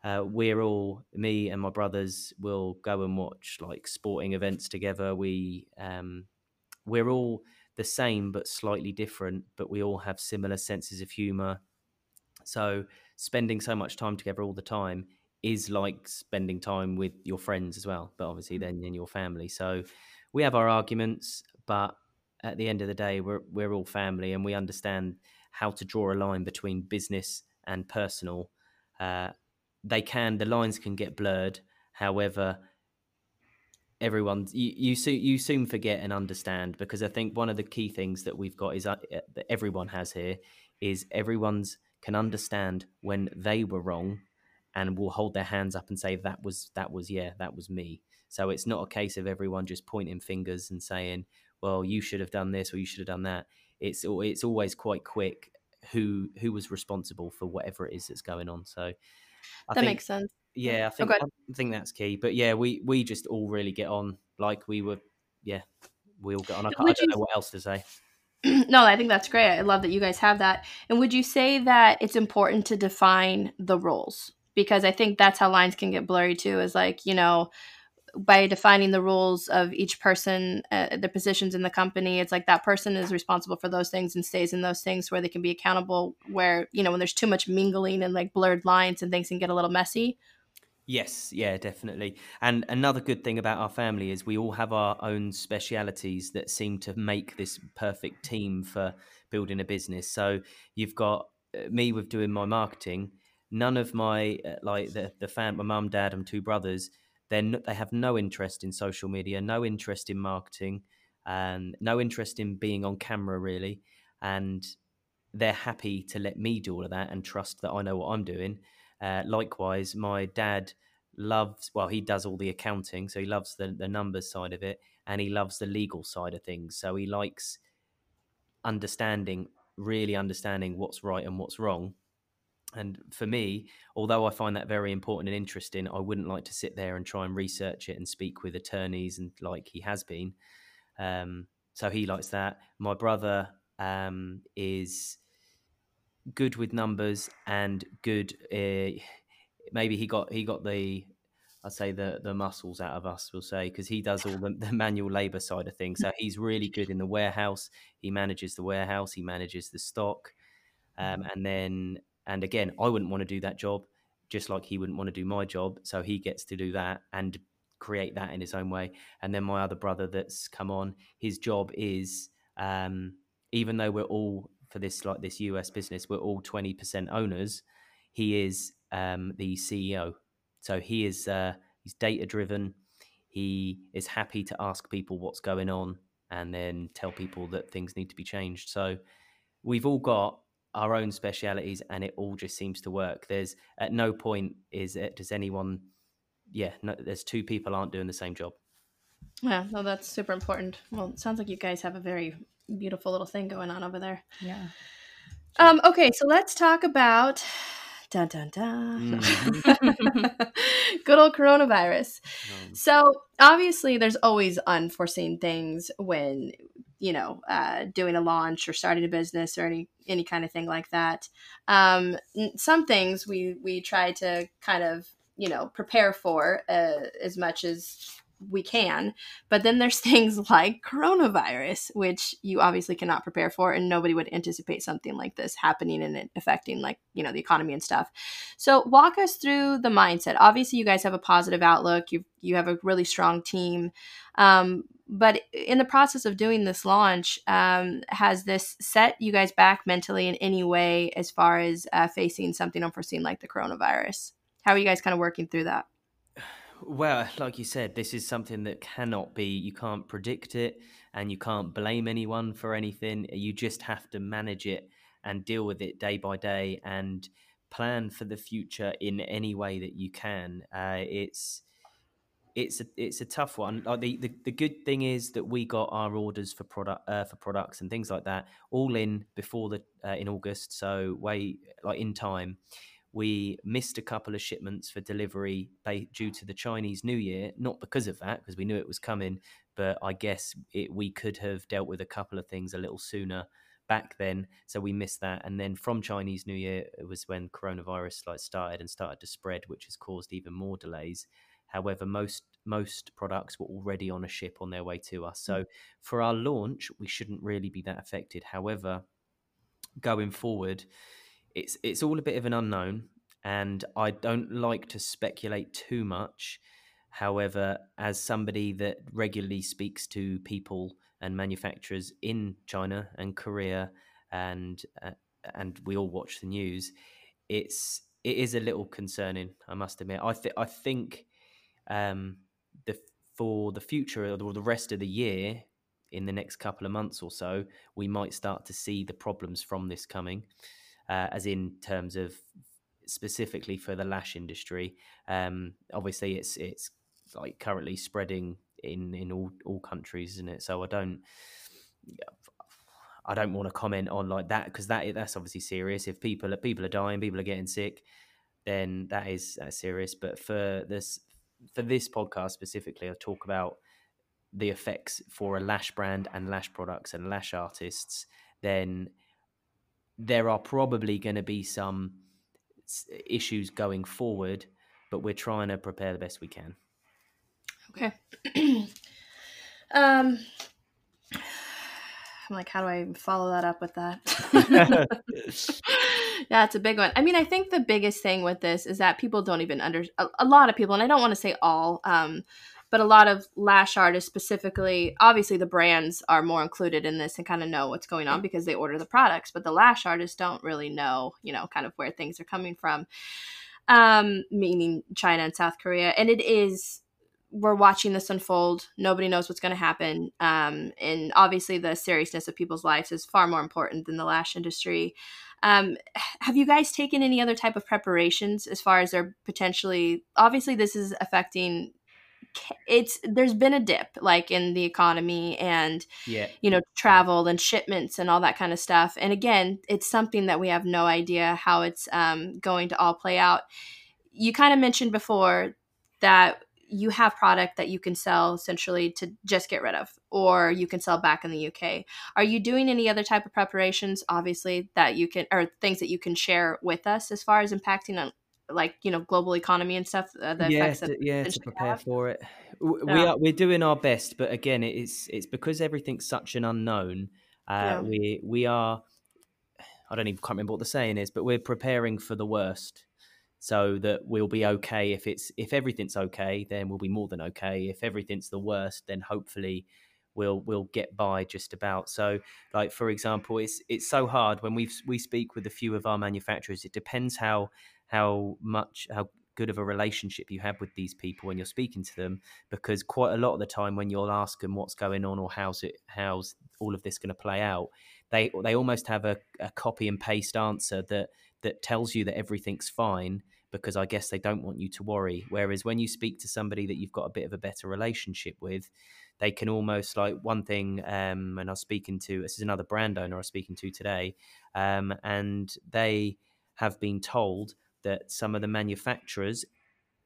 Speaker 1: uh, we're all me and my brothers will go and watch like sporting events together. We um, we're all the same but slightly different, but we all have similar senses of humor. So spending so much time together all the time is like spending time with your friends as well, but obviously mm. then in your family. So we have our arguments, but at the end of the day, we're we're all family, and we understand how to draw a line between business and personal. Uh, they can the lines can get blurred. However, everyone you you, so, you soon forget and understand because I think one of the key things that we've got is uh, that everyone has here is everyone's can understand when they were wrong and will hold their hands up and say that was that was yeah that was me so it's not a case of everyone just pointing fingers and saying well you should have done this or you should have done that it's it's always quite quick who who was responsible for whatever it is that's going on. So I
Speaker 2: that think, makes sense.
Speaker 1: Yeah, I oh, think okay. I think that's key. But yeah, we we just all really get on like we were. Yeah, we all get on. I, I don't you, know what else to say.
Speaker 2: no, I think that's great. I love that you guys have that. And would you say that it's important to define the roles? Because I think that's how lines can get blurry too. Is like you know by defining the roles of each person, uh, the positions in the company, it's like that person is responsible for those things and stays in those things where they can be accountable. Where, you know, when there's too much mingling and like blurred lines and things can get a little messy.
Speaker 1: Yes, yeah, definitely. And another good thing about our family is we all have our own specialities that seem to make this perfect team for building a business. So you've got uh, me with doing my marketing. None of my uh, like the the fam, my mum, dad, and two brothers then they have no interest in social media, no interest in marketing, and no interest in being on camera really. And they're happy to let me do all of that and trust that I know what I'm doing. Uh, likewise, my dad loves well, he does all the accounting, so he loves the the numbers side of it, and he loves the legal side of things. So he likes understanding, really understanding what's right and what's wrong and for me, although I find that very important and interesting, I wouldn't like to sit there and try and research it and speak with attorneys and like he has been. Um, so he likes that. My brother um, is good with numbers and good. Uh, maybe he got he got the I'd say the the muscles out of us. We'll say because he does all the, the manual labor side of things. So he's really good in the warehouse. He manages the warehouse. He manages the stock. Um, and then and again, I wouldn't want to do that job, just like he wouldn't want to do my job. So he gets to do that. And create that in his own way. And then my other brother that's come on, his job is um, even though we're all for this like this US business, we're all twenty percent owners. He is um, the CEO, so he is uh, he's data driven. He is happy to ask people what's going on and then tell people that things need to be changed. So we've all got our own specialities and it all just seems to work. There's at no point is it does anyone yeah, no, there's two people aren't doing the same job.
Speaker 2: Yeah, no, that's super important. Well, it sounds like you guys have a very beautiful little thing going on over there.
Speaker 3: Yeah.
Speaker 2: Um, okay, so let's talk about dun dun dun.
Speaker 1: Mm-hmm.
Speaker 2: Good old coronavirus.
Speaker 1: Um,
Speaker 2: So obviously, there's always unforeseen things when you know uh, doing a launch or starting a business or any any kind of thing like that. Um, some things we we try to kind of you know prepare for uh, as much as we can. But then there's things like coronavirus which you obviously cannot prepare for and nobody would anticipate something like this happening and it affecting like you know the economy and stuff. So walk us through the mindset. Obviously you guys have a positive outlook. You you have a really strong team. Um, but in the process of doing this launch um, has this set you guys back mentally in any way as far as uh, facing something unforeseen like the coronavirus how are you guys kind of working through that
Speaker 1: Well, like you said, this is something that cannot be, you can't predict it and you can't blame anyone for anything. You just have to manage it and deal with it day by day and plan for the future in any way that you can. Uh, it's, it's a it's a tough one. Like the, the, the good thing is that we got our orders for product uh, for products and things like that all in before the uh, in August, so way like in time. We missed a couple of shipments for delivery due to the Chinese New Year, not because of that, because we knew it was coming, but I guess it, we could have dealt with a couple of things a little sooner back then, so we missed that. And then from Chinese New Year, it was when coronavirus like started and started to spread, which has caused even more delays. However, most most products were already on a ship on their way to us. So for our launch, we shouldn't really be that affected. However, going forward, it's it's all a bit of an unknown, and I don't like to speculate too much. However, as somebody that regularly speaks to people and manufacturers in China and Korea, and uh, and we all watch the news, it's it is a little concerning. I must admit. I think I think um, the for the future or the rest of the year, in the next couple of months or so, we might start to see the problems from this coming, uh, as in terms of specifically for the lash industry. Um, obviously, it's it's like currently spreading in in all all countries, isn't it? So I don't. I don't want to comment on like that because that that's obviously serious. If people people are dying, people are getting sick, then that is that's serious. But for this for this podcast specifically, I talk about the effects for a lash brand and lash products and lash artists. Then there are probably going to be some issues going forward, but we're trying to prepare the best we can.
Speaker 2: Okay. um, I'm like, how do I follow that up with that? yeah, it's a big one. I mean, I think the biggest thing with this is that people don't even under a, a lot of people, and I don't want to say all, um, but a lot of lash artists specifically. Obviously, the brands are more included in this and kind of know what's going on because they order the products, but the lash artists don't really know, you know, kind of where things are coming from. Um, meaning China and South Korea, and it is we're watching this unfold. Nobody knows what's going to happen. Um, and obviously, the seriousness of people's lives is far more important than the lash industry. Um, have you guys taken any other type of preparations as far as they're potentially? Obviously, this is affecting. It's there's been a dip like in the economy and
Speaker 1: yeah,
Speaker 2: you know travel and shipments and all that kind of stuff. And again, it's something that we have no idea how it's um, going to all play out. You kind of mentioned before that you have product that you can sell essentially to just get rid of or you can sell back in the UK. Are you doing any other type of preparations obviously that you can or things that you can share with us as far as impacting on like you know global economy and stuff uh, the
Speaker 1: yeah,
Speaker 2: effects that
Speaker 1: to, yeah, to prepare
Speaker 2: have?
Speaker 1: for it. We
Speaker 2: Yeah.
Speaker 1: are we're doing our best, but again, it's it's because everything's such an unknown. Uh,
Speaker 2: Yeah.
Speaker 1: We we are. I don't even can't remember what the saying is, but we're preparing for the worst. So that we'll be okay. If it's if everything's okay then we'll be more than okay. If everything's the worst then hopefully we'll we'll get by just about. So like for example it's it's so hard when we we speak with a few of our manufacturers it depends how how much how good of a relationship you have with these people when you're speaking to them because quite a lot of the time when you'll ask them what's going on or how's it how's all of this going to play out they they almost have a, a copy and paste answer that that tells you that everything's fine because I guess they don't want you to worry. Whereas when you speak to somebody that you've got a bit of a better relationship with, they can almost like one thing. Um, and I was speaking to this is another brand owner I was speaking to today, um, and they have been told that some of the manufacturers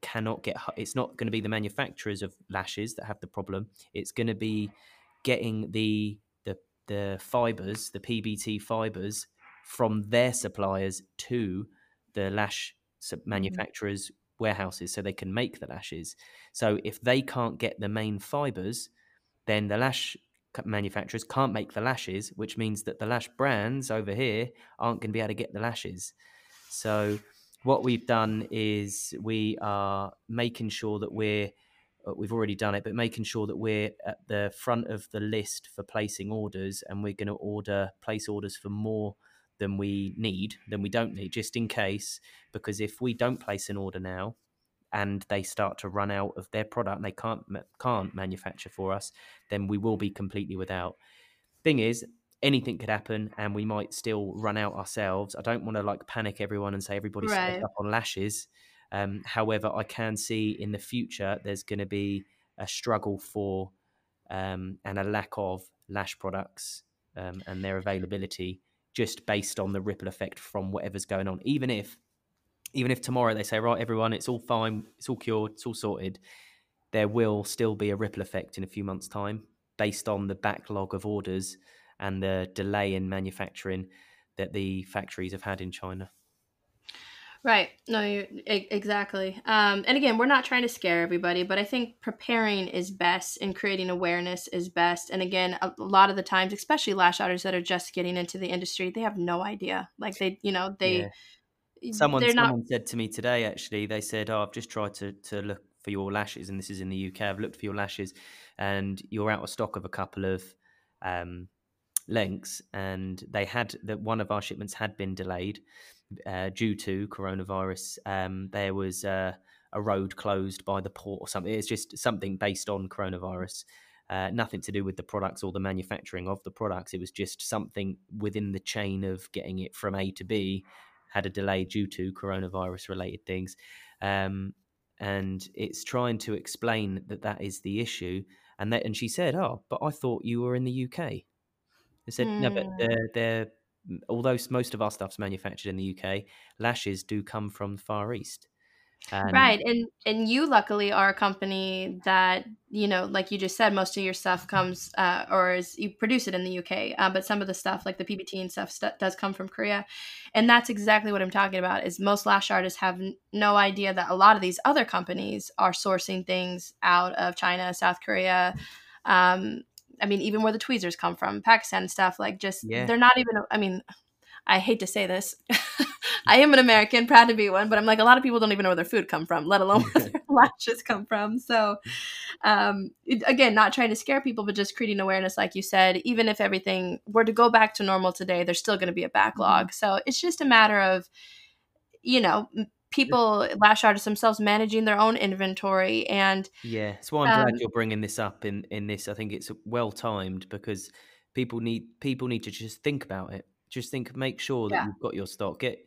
Speaker 1: cannot get. It's not going to be the manufacturers of lashes that have the problem. It's going to be getting the the the fibers, the PBT fibers from their suppliers to the lash mm-hmm. manufacturers' warehouses so they can make the lashes. So if they can't get the main fibers, then the lash manufacturers can't make the lashes, which means that the lash brands over here aren't going to be able to get the lashes. So what we've done is we are making sure that we're uh, we've already done it, but making sure that we're at the front of the list for placing orders, and we're going to order place orders for more than we need, than we don't need, just in case. Because if we don't place an order now, and they start to run out of their product and they can't can't manufacture for us, then we will be completely without. Thing is, anything could happen and we might still run out ourselves. I don't want to like panic everyone and say everybody's right. up on lashes. Um, however, I can see in the future there's going to be a struggle for um, and a lack of lash products um, and their availability just based on the ripple effect from whatever's going on. Even if, even if tomorrow they say, right, everyone, it's all fine, it's all cured, it's all sorted, there will still be a ripple effect in a few months' time based on the backlog of orders and the delay in manufacturing that the factories have had in China.
Speaker 2: Right. No, you, exactly. Um, and again, we're not trying to scare everybody, but I think preparing is best and creating awareness is best. And again, a, a lot of the times, especially lash artists that are just getting into the industry, they have no idea. Like they, you know, they.
Speaker 1: Yeah. Someone, someone not... said to me today, actually, they said, Oh, I've just tried to, to look for your lashes, and this is in the UK. I've looked for your lashes, and you're out of stock of a couple of um, lengths. And they had that one of our shipments had been delayed uh, due to coronavirus. Um, there was uh, a road closed by the port or something. It's just something based on coronavirus. Uh, nothing to do with the products or the manufacturing of the products. It was just something within the chain of getting it from A to B had a delay due to coronavirus related things. Um, and it's trying to explain that that is the issue. And that, and she said, "Oh, but I thought you were in the UK." I said, mm. "No, but hmm. they're they're although most of our stuff's manufactured in the UK, lashes do come from the Far East.
Speaker 2: And right, and and you luckily are a company that you know, like you just said, most of your stuff comes uh, or is you produce it in the UK, uh, but some of the stuff like the PBT and stuff st- does come from Korea, and that's exactly what I'm talking about. Is most lash artists have n- no idea that a lot of these other companies are sourcing things out of China, South Korea, um, I mean, even where the tweezers come from, Pakistan stuff, like just yeah. they're not even. I mean, I hate to say this. I am an American, proud to be one, but I'm like a lot of people don't even know where their food come from, let alone where their lashes come from. So, um, it, again, not trying to scare people, but just creating awareness, like you said. Even if everything were to go back to normal today, there's still going to be a backlog. Mm-hmm. So it's just a matter of, you know, people lash out at themselves managing their own inventory and
Speaker 1: yeah so i'm um, glad you're bringing this up in in this i think it's well timed because people need people need to just think about it just think make sure that yeah. you've got your stock get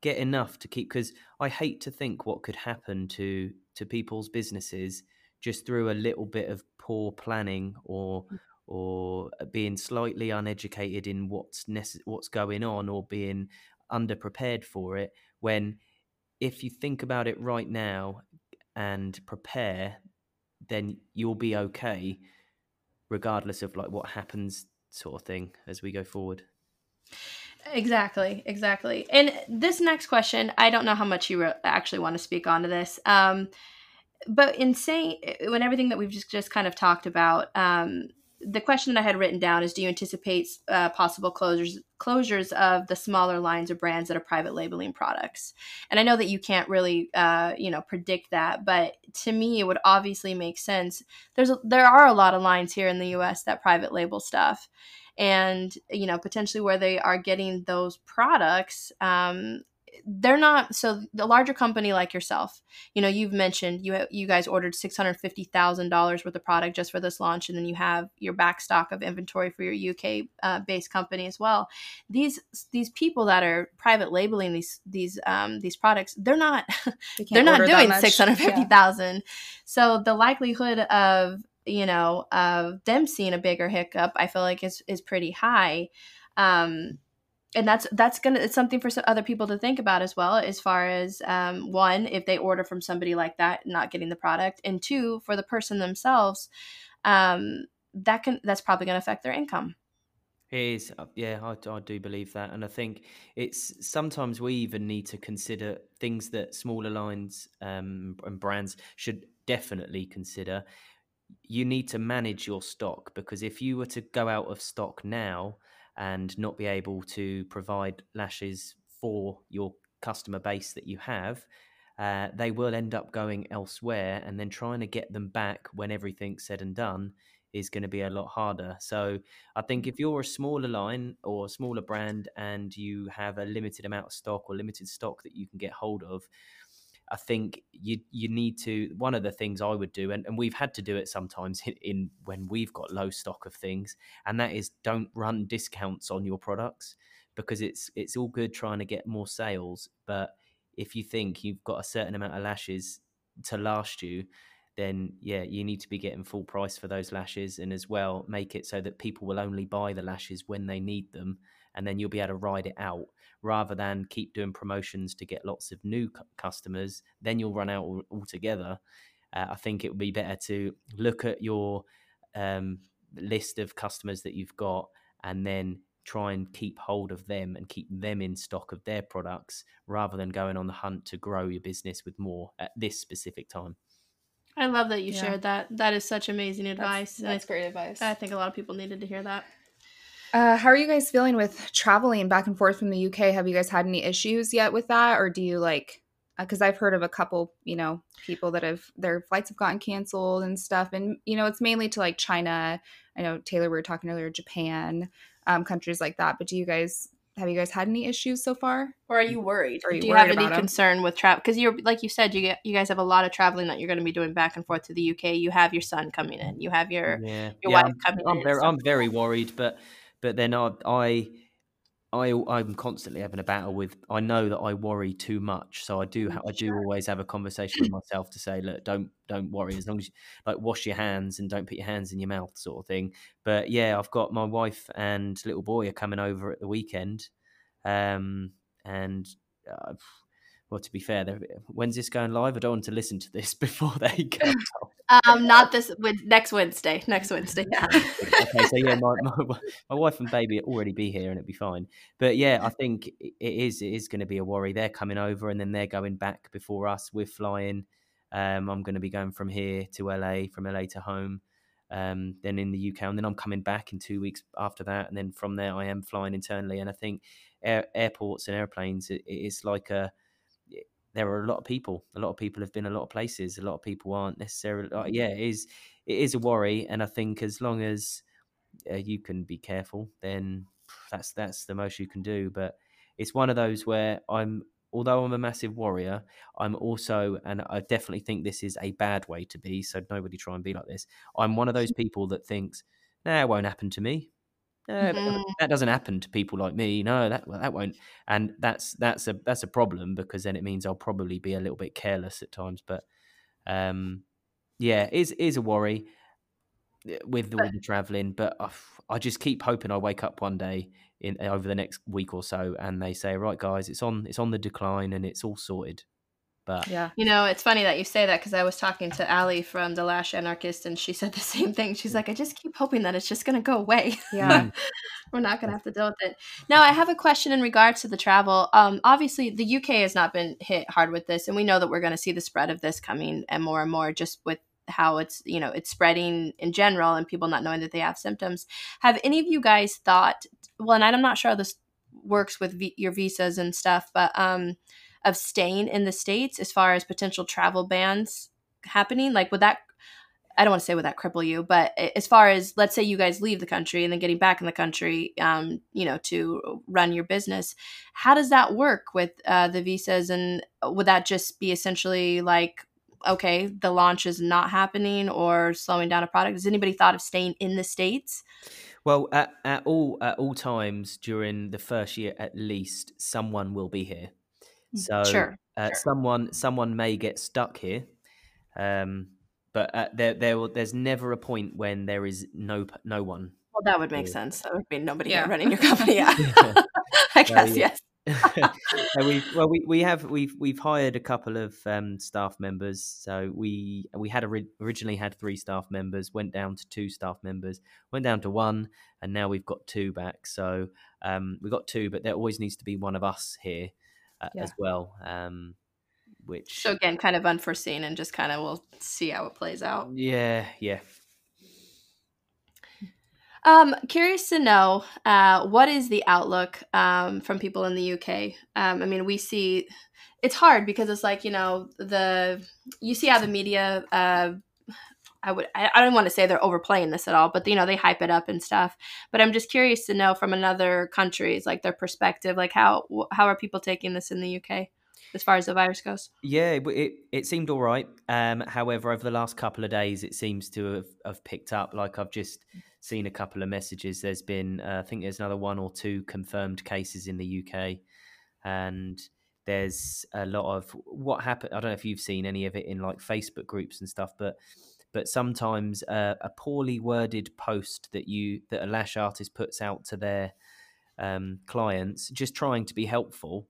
Speaker 1: get enough to keep because i hate to think what could happen to to people's businesses just through a little bit of poor planning or mm. or being slightly uneducated in what's necess- what's going on or being underprepared for it when if you think about it right now and prepare, then you'll be okay, regardless of like what happens, sort of thing, as we go forward.
Speaker 2: Exactly, exactly. And this next question, I don't know how much you re- actually want to speak onto this. Um, but in saying when everything that we've just just kind of talked about, um, the question that I had written down is: Do you anticipate uh, possible closures closures of the smaller lines or brands that are private labeling products? And I know that you can't really, uh, you know, predict that, but to me, it would obviously make sense. There's a, there are a lot of lines here in the U.S. that private label stuff, and you know, potentially where they are getting those products. Um, they're not so the larger company like yourself you know you've mentioned you you guys ordered $650000 worth of product just for this launch and then you have your back stock of inventory for your uk uh, based company as well. These these people that are private labeling these these um, these products they're not they are not doing 650000 yeah. so the likelihood of you know of them seeing a bigger hiccup i feel like is is pretty high. Um and that's that's gonna it's something for other people to think about as well as far as um, one if they order from somebody like that not getting the product and two for the person themselves um, that can that's probably to affect their income.
Speaker 1: It is uh, yeah I, I do believe that and i think it's sometimes we even need to consider things that smaller lines um, and brands should definitely consider. You need to manage your stock because if you were to go out of stock now and not be able to provide lashes for your customer base that you have, uh, they will end up going elsewhere and then trying to get them back when everything's said and done is going to be a lot harder. So I think if you're a smaller line or a smaller brand and you have a limited amount of stock or limited stock that you can get hold of, I think you you need to one of the things I would do, and, and we've had to do it sometimes in, in when we've got low stock of things, and that is don't run discounts on your products because it's it's all good trying to get more sales, but if you think you've got a certain amount of lashes to last you, then yeah, you need to be getting full price for those lashes, and as well make it so that people will only buy the lashes when they need them, and then you'll be able to ride it out rather than keep doing promotions to get lots of new customers. Then you'll run out altogether. Uh, I think it would be better to look at your um, list of customers that you've got and then try and keep hold of them and keep them in stock of their products rather than going on the hunt to grow your business with more at this specific time.
Speaker 2: I love that you yeah. shared that. That is such amazing advice.
Speaker 3: That's, that's great advice.
Speaker 2: I think a lot of people needed to hear that.
Speaker 3: Uh, how are you guys feeling with traveling back and forth from the UK? Have you guys had any issues yet with that, or do you like? Because uh, I've heard of a couple, you know, people that have their flights have gotten canceled and stuff, and you know, it's mainly to like China. I know Taylor, we were talking earlier, Japan, um, countries like that. But do you guys have you guys had any issues so far,
Speaker 2: or are you worried? Are you do you have any concern with travel? Because you're like you said, you get you guys have a lot of traveling that you're going to be doing back and forth to the UK. You have your son coming in. You have your yeah. your yeah, wife
Speaker 1: I'm,
Speaker 2: coming
Speaker 1: I'm
Speaker 2: in.
Speaker 1: Very, I'm very worried, but but then I, I I I'm constantly having a battle with. I know that I worry too much, so I do I do always have a conversation with myself to say, look, don't don't worry as long as you like wash your hands and don't put your hands in your mouth, sort of thing. But yeah, I've got my wife and little boy are coming over at the weekend, um, and uh, well, to be fair, when's this going live? I don't want to listen to this before they go.
Speaker 2: um, not this. Next Wednesday. Next Wednesday. Yeah.
Speaker 1: okay, so yeah, my, my, my wife and baby already be here, and it'd be fine. But yeah, I think it is. It is going to be a worry. They're coming over, and then they're going back before us. We're flying. Um, I'm going to be going from here to LA, from LA to home. Um, then in the UK, and then I'm coming back in two weeks after that, and then from there I am flying internally. And I think air, airports and airplanes, it, it's like a there are a lot of people. A lot of people have been a lot of places. A lot of people aren't necessarily. Uh, yeah, it is. It is a worry, and I think as long as uh, you can be careful, then that's that's the most you can do. But it's one of those where I'm. Although I'm a massive warrior, I'm also, and I definitely think this is a bad way to be. So nobody try and be like this. I'm one of those people that thinks, "Nah, it won't happen to me. No, mm-hmm. that doesn't happen to people like me. No, that well, that won't. And that's that's a that's a problem because then it means I'll probably be a little bit careless at times. But um, yeah, is is a worry eh, with all the traveling. But I, I just keep hoping I wake up one day in over the next week or so and they say, right, guys, it's on it's on the decline and it's all sorted. But
Speaker 2: yeah, you know, it's funny that you say that because I was talking to Ali from the Lash Anarchist, and she said the same thing. She's like, I just keep hoping that it's just going to go away. Yeah, we're not going to have to deal with it. Now, I have a question in regards to the travel. Um, obviously, the UK has not been hit hard with this, and we know that we're going to see the spread of this coming and more and more, just with how it's you know it's spreading in general and people not knowing that they have symptoms have any of you guys thought well and i'm not sure how this works with v- your visas and stuff but um of staying in the states as far as potential travel bans happening like would that I don't want to say would that cripple you, but as far as let's say you guys leave the country and then getting back in the country, um, you know, to run your business, how does that work with uh, the visas? And would that just be essentially like, okay, the launch is not happening or slowing down a product? Has anybody thought of staying in the states?
Speaker 1: Well, at, at all at all times during the first year, at least someone will be here.
Speaker 2: Mm,
Speaker 1: So
Speaker 2: Sure.
Speaker 1: uh,
Speaker 2: sure.
Speaker 1: someone someone may get stuck here, um, but uh, there there will, there's never a point when there is no no one.
Speaker 2: Well, that would make
Speaker 1: Yeah.
Speaker 2: sense. That would be nobody
Speaker 3: Yeah.
Speaker 2: running your company. Yeah. I guess,
Speaker 1: yeah.
Speaker 2: yes.
Speaker 1: So we've, well, we, we have we've we've hired a couple of um, staff members. So we we had ori- originally had three staff members, went down to two staff members, went down to one, and now we've got two back. So um, we've got two, but there always needs to be one of us here uh,
Speaker 3: Yeah.
Speaker 1: as well. Um, which
Speaker 2: So again, kind of unforeseen and just kind of we'll see how it plays out.
Speaker 1: yeah yeah
Speaker 2: Um, curious to know uh, what is the outlook um, from people in the UK. Um, I mean, we see it's hard because it's like you know the you see how the media. Uh, I would I, I don't want to say they're overplaying this at all, but you know they hype it up and stuff. But I'm just curious to know from another countries like their perspective, like how how are people taking this in the UK as far as the virus goes?
Speaker 1: Yeah, it, it seemed all right. Um, however, over the last couple of days, it seems to have, have picked up. Like I've just seen a couple of messages. There's been, uh, I think, there's another one or two confirmed cases in the UK, and there's a lot of what happened. I don't know if you've seen any of it in like Facebook groups and stuff, but but sometimes uh, a poorly worded post that you that a lash artist puts out to their um, clients, just trying to be helpful,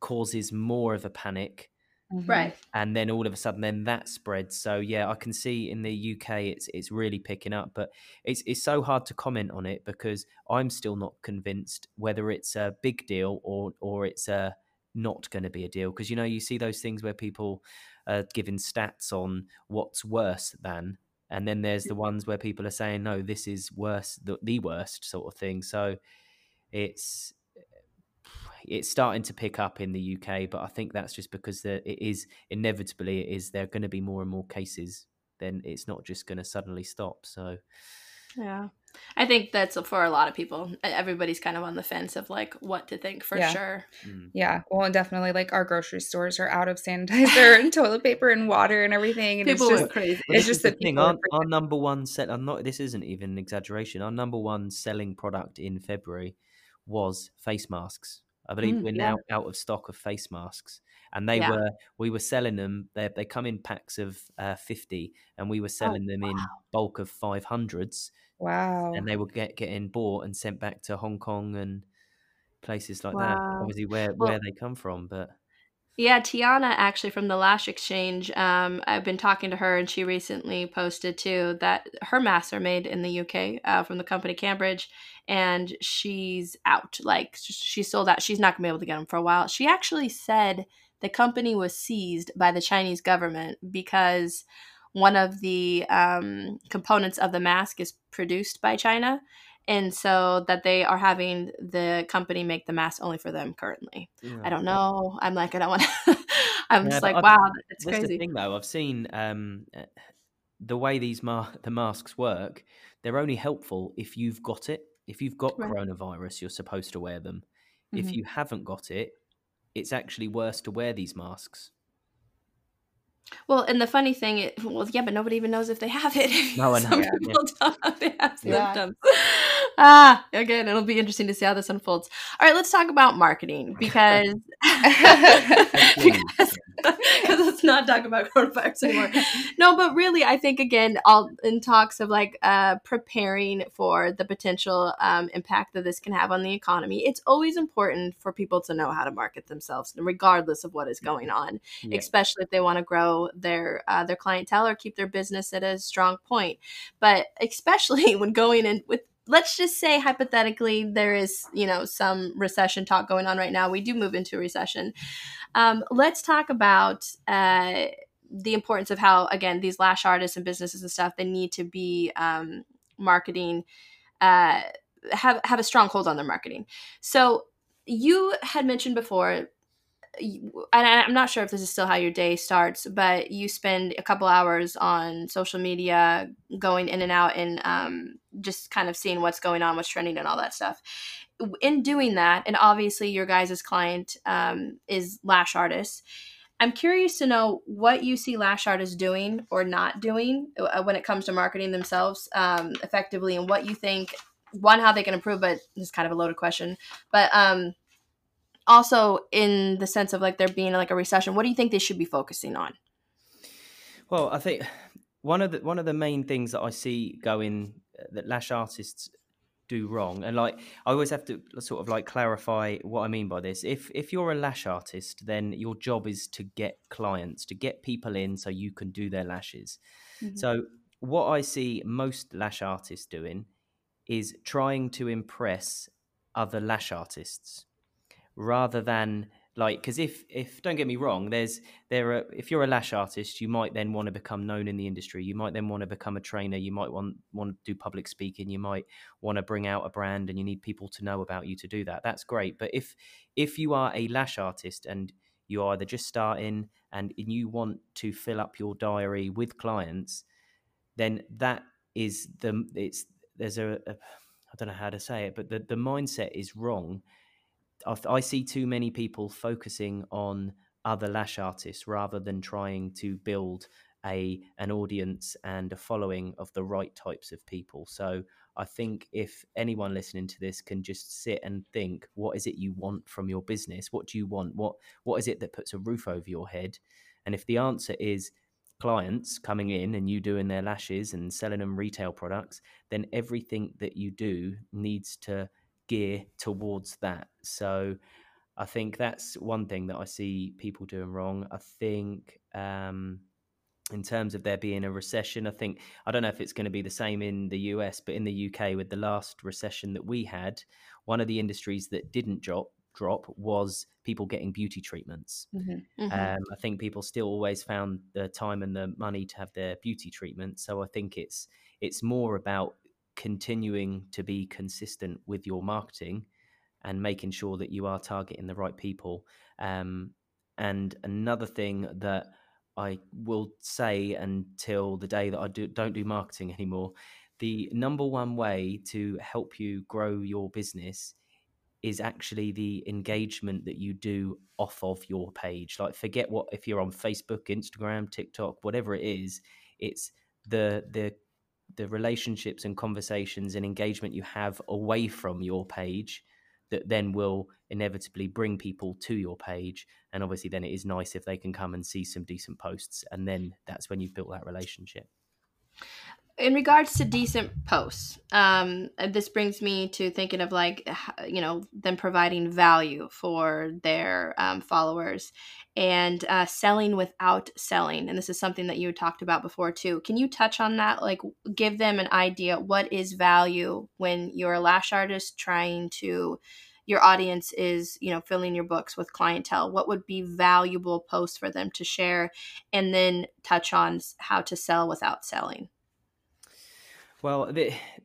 Speaker 1: causes more of a panic
Speaker 3: Mhm.
Speaker 2: Right.
Speaker 1: and then all of a sudden then that spreads so yeah i can see in the uk it's it's really picking up but it's it's so hard to comment on it because i'm still not convinced whether it's a big deal or or it's a not going to be a deal because you know you see those things where people are giving stats on what's worse than and then there's the ones where people are saying no this is worse the, the worst sort of thing so it's it's starting to pick up in the UK, but I think that's just because there, it is inevitably it is there are going to be more and more cases. Then it's not just going to suddenly stop. So
Speaker 2: Yeah. I think that's for a lot of people. Everybody's kind of on the fence of like what to think for
Speaker 3: Yeah.
Speaker 2: sure.
Speaker 1: mm.
Speaker 3: Yeah, well, and definitely like our grocery stores are out of sanitizer and toilet paper and water and everything, and
Speaker 2: People
Speaker 3: it's just
Speaker 2: crazy.
Speaker 1: But
Speaker 3: It's just
Speaker 1: is the thing. Our, our number one set. I'm not. This isn't even an exaggeration. Our number one selling product in February was face masks. I believe
Speaker 2: Mm,
Speaker 1: we're
Speaker 2: yeah.
Speaker 1: now out of stock of face masks, and they
Speaker 2: Yeah.
Speaker 1: were we were selling them. They they come in packs of uh, fifty, and we were selling them in bulk of five hundreds.
Speaker 3: Wow.
Speaker 1: and they were get getting bought and sent back to Hong Kong and places like
Speaker 2: Wow.
Speaker 1: that. Obviously, where
Speaker 2: Well-
Speaker 1: where they come from, but
Speaker 2: Yeah, Tiana actually from the Lash Exchange. Um, I've been talking to her, and she recently posted too that her masks are made in the UK uh, from the company Cambridge, and she's out. Like she sold out. She's not gonna be able to get them for a while. She actually said the company was seized by the Chinese government because one of the um, components of the mask is produced by China. And so that they are having the company make the mask only for them currently. I don't know. I'm like, I don't want to. I'm
Speaker 1: Yeah,
Speaker 2: just like,
Speaker 1: I've-
Speaker 2: wow, it's
Speaker 1: That's the
Speaker 2: crazy.
Speaker 1: thing, though. I've seen um, uh, the way these ma- the masks work. They're only helpful if you've got it. If you've got
Speaker 2: Right.
Speaker 1: coronavirus, you're supposed to wear them. If
Speaker 2: Mhm.
Speaker 1: you haven't got it, it's actually worse to wear these masks.
Speaker 2: Well, and the funny thing, it, well, yeah, but nobody even knows if they have it.
Speaker 1: No, one
Speaker 2: Some
Speaker 1: yeah.
Speaker 2: people don't know they have
Speaker 3: Yeah.
Speaker 2: Ah, again, it'll be interesting to see how this unfolds. All right, let's talk about marketing because because because let's not talk about coronavirus anymore. No, but really, I think again, all in talks of like uh, preparing for the potential um, impact that this can have on the economy. It's always important for people to know how to market themselves, regardless of what is going on
Speaker 1: Yeah.
Speaker 2: especially if they want to grow their uh, their clientele or keep their business at a strong point. But especially when going in with let's just say hypothetically there is you know some recession talk going on right now we do move into a recession um, let's talk about uh, the importance of how again these lash artists and businesses and stuff they need to be um, marketing uh, have have a strong hold on their marketing. So you had mentioned before and I'm not sure if this is still how your day starts, but you spend a couple hours on social media, going in and out, and um, just kind of seeing what's going on, what's trending, and all that stuff. In doing that, and obviously your guys' client um, is lash artists. I'm curious to know what you see lash artists doing or not doing uh, when it comes to marketing themselves um, effectively, and what you think. One, how they can improve, but this is kind of a loaded question. But um, also in the sense of like there being like a recession what do you think they should be focusing on?
Speaker 1: Well i think one of the one of the main things that i see going uh, that lash artists do wrong and like i always have to sort of like clarify what i mean by this. If if you're a lash artist then your job is to get clients to get people in so you can do their lashes. Mm-hmm. so what i see most lash artists doing is trying to impress other lash artists rather than like because if if don't get me wrong there's there are if you're a lash artist you might then want to become known in the industry. You might then want to become a trainer. You might want want to do public speaking. You might want to bring out a brand and you need people to know about you to do that. That's great. But if if you are a lash artist and you're either just starting and you want to fill up your diary with clients then that is the it's there's a, a I don't know how to say it but the the mindset is wrong I see too many people focusing on other lash artists rather than trying to build a an audience and a following of the right types of people. So I think if anyone listening to this can just sit and think, what is it you want from your business? What do you want? What what is it that puts a roof over your head? And if the answer is clients coming in and you doing their lashes and selling them retail products, then everything that you do needs to gear towards that. So I think that's one thing that I see people doing wrong. I think um, in terms of there being a recession, I think I don't know if it's going to be the same in the US, but in the UK with the last recession that we had, one of the industries that didn't drop drop was people getting beauty treatments. Mm-hmm. Mm-hmm. Um, I think people still always found the time and the money to have their beauty treatment. So I think it's it's more about continuing to be consistent with your marketing and making sure that you are targeting the right people. Um, and another thing that I will say until the day that I do, don't do marketing anymore, the number one way to help you grow your business is actually the engagement that you do off of your page. Like forget what if you're on Facebook, Instagram, TikTok, whatever it is, it's the the the relationships and conversations and engagement you have away from your page that then will inevitably bring people to your page. And obviously then it is nice if they can come and see some decent posts and then that's when you've built that relationship
Speaker 2: in regards to decent posts um, this brings me to thinking of like you know them providing value for their um, followers and uh, selling without selling and this is something that you talked about before too. Can you touch on that? Like give them an idea what is value when you're a lash artist trying to your audience is you know filling your books with clientele what would be valuable posts for them to share and then touch on how to sell without selling
Speaker 1: well,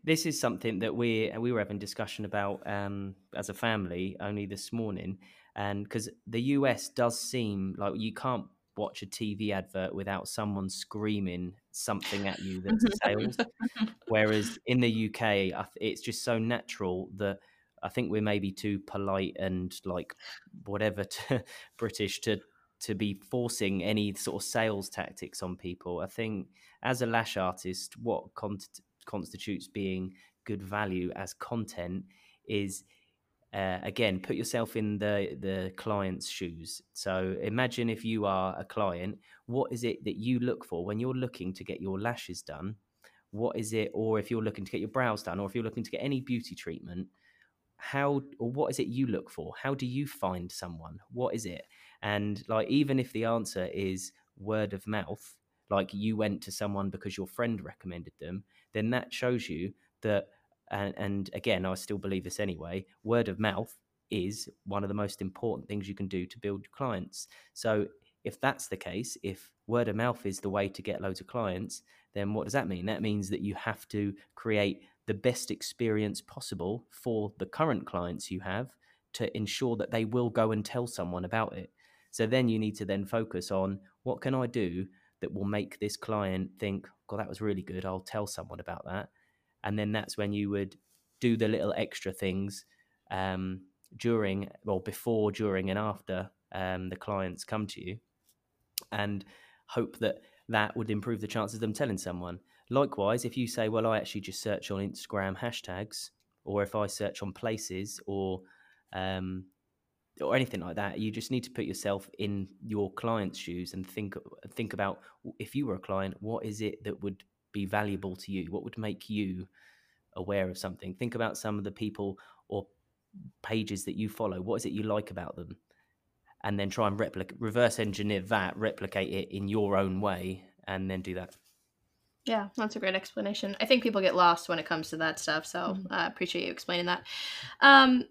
Speaker 1: this is something that we we were having discussion about um, as a family only this morning, and because the US does seem like you can't watch a TV advert without someone screaming something at you that's sales, whereas in the UK it's just so natural that I think we're maybe too polite and like whatever to British to to be forcing any sort of sales tactics on people. I think as a lash artist, what content constitutes being good value as content is uh, again put yourself in the the client's shoes. So imagine if you are a client what is it that you look for? When you're looking to get your lashes done what is it or if you're looking to get your brows done or if you're looking to get any beauty treatment how or what is it you look for? How do you find someone? What is it? And like even if the answer is word of mouth like you went to someone because your friend recommended them then that shows you that and, and again i still believe this anyway word of mouth is one of the most important things you can do to build clients so if that's the case, if word of mouth is the way to get loads of clients, then what does that mean? That means that you have to create the best experience possible for the current clients you have to ensure that they will go and tell someone about it. So then you need to then focus on what can I do that will make this client think, God, that was really good. I'll tell someone about that. And then that's when you would do the little extra things um, during, well, before, during, and after um, the clients come to you, and hope that that would improve the chances of them telling someone. Likewise, if you say, well, I actually just search on Instagram hashtags, or if I search on places or um, or anything like that, you just need to put yourself in your client's shoes and think think about if you were a client, what is it that would be valuable to you? What would make you aware of something? Think about some of the people or pages that you follow. What is it you like about them? And then try and replicate, reverse engineer that, replicate it in your own way, and then do that.
Speaker 2: Yeah, that's a great explanation. I think people get lost when it comes to that stuff, so I mm-hmm. uh, appreciate you explaining that. Um,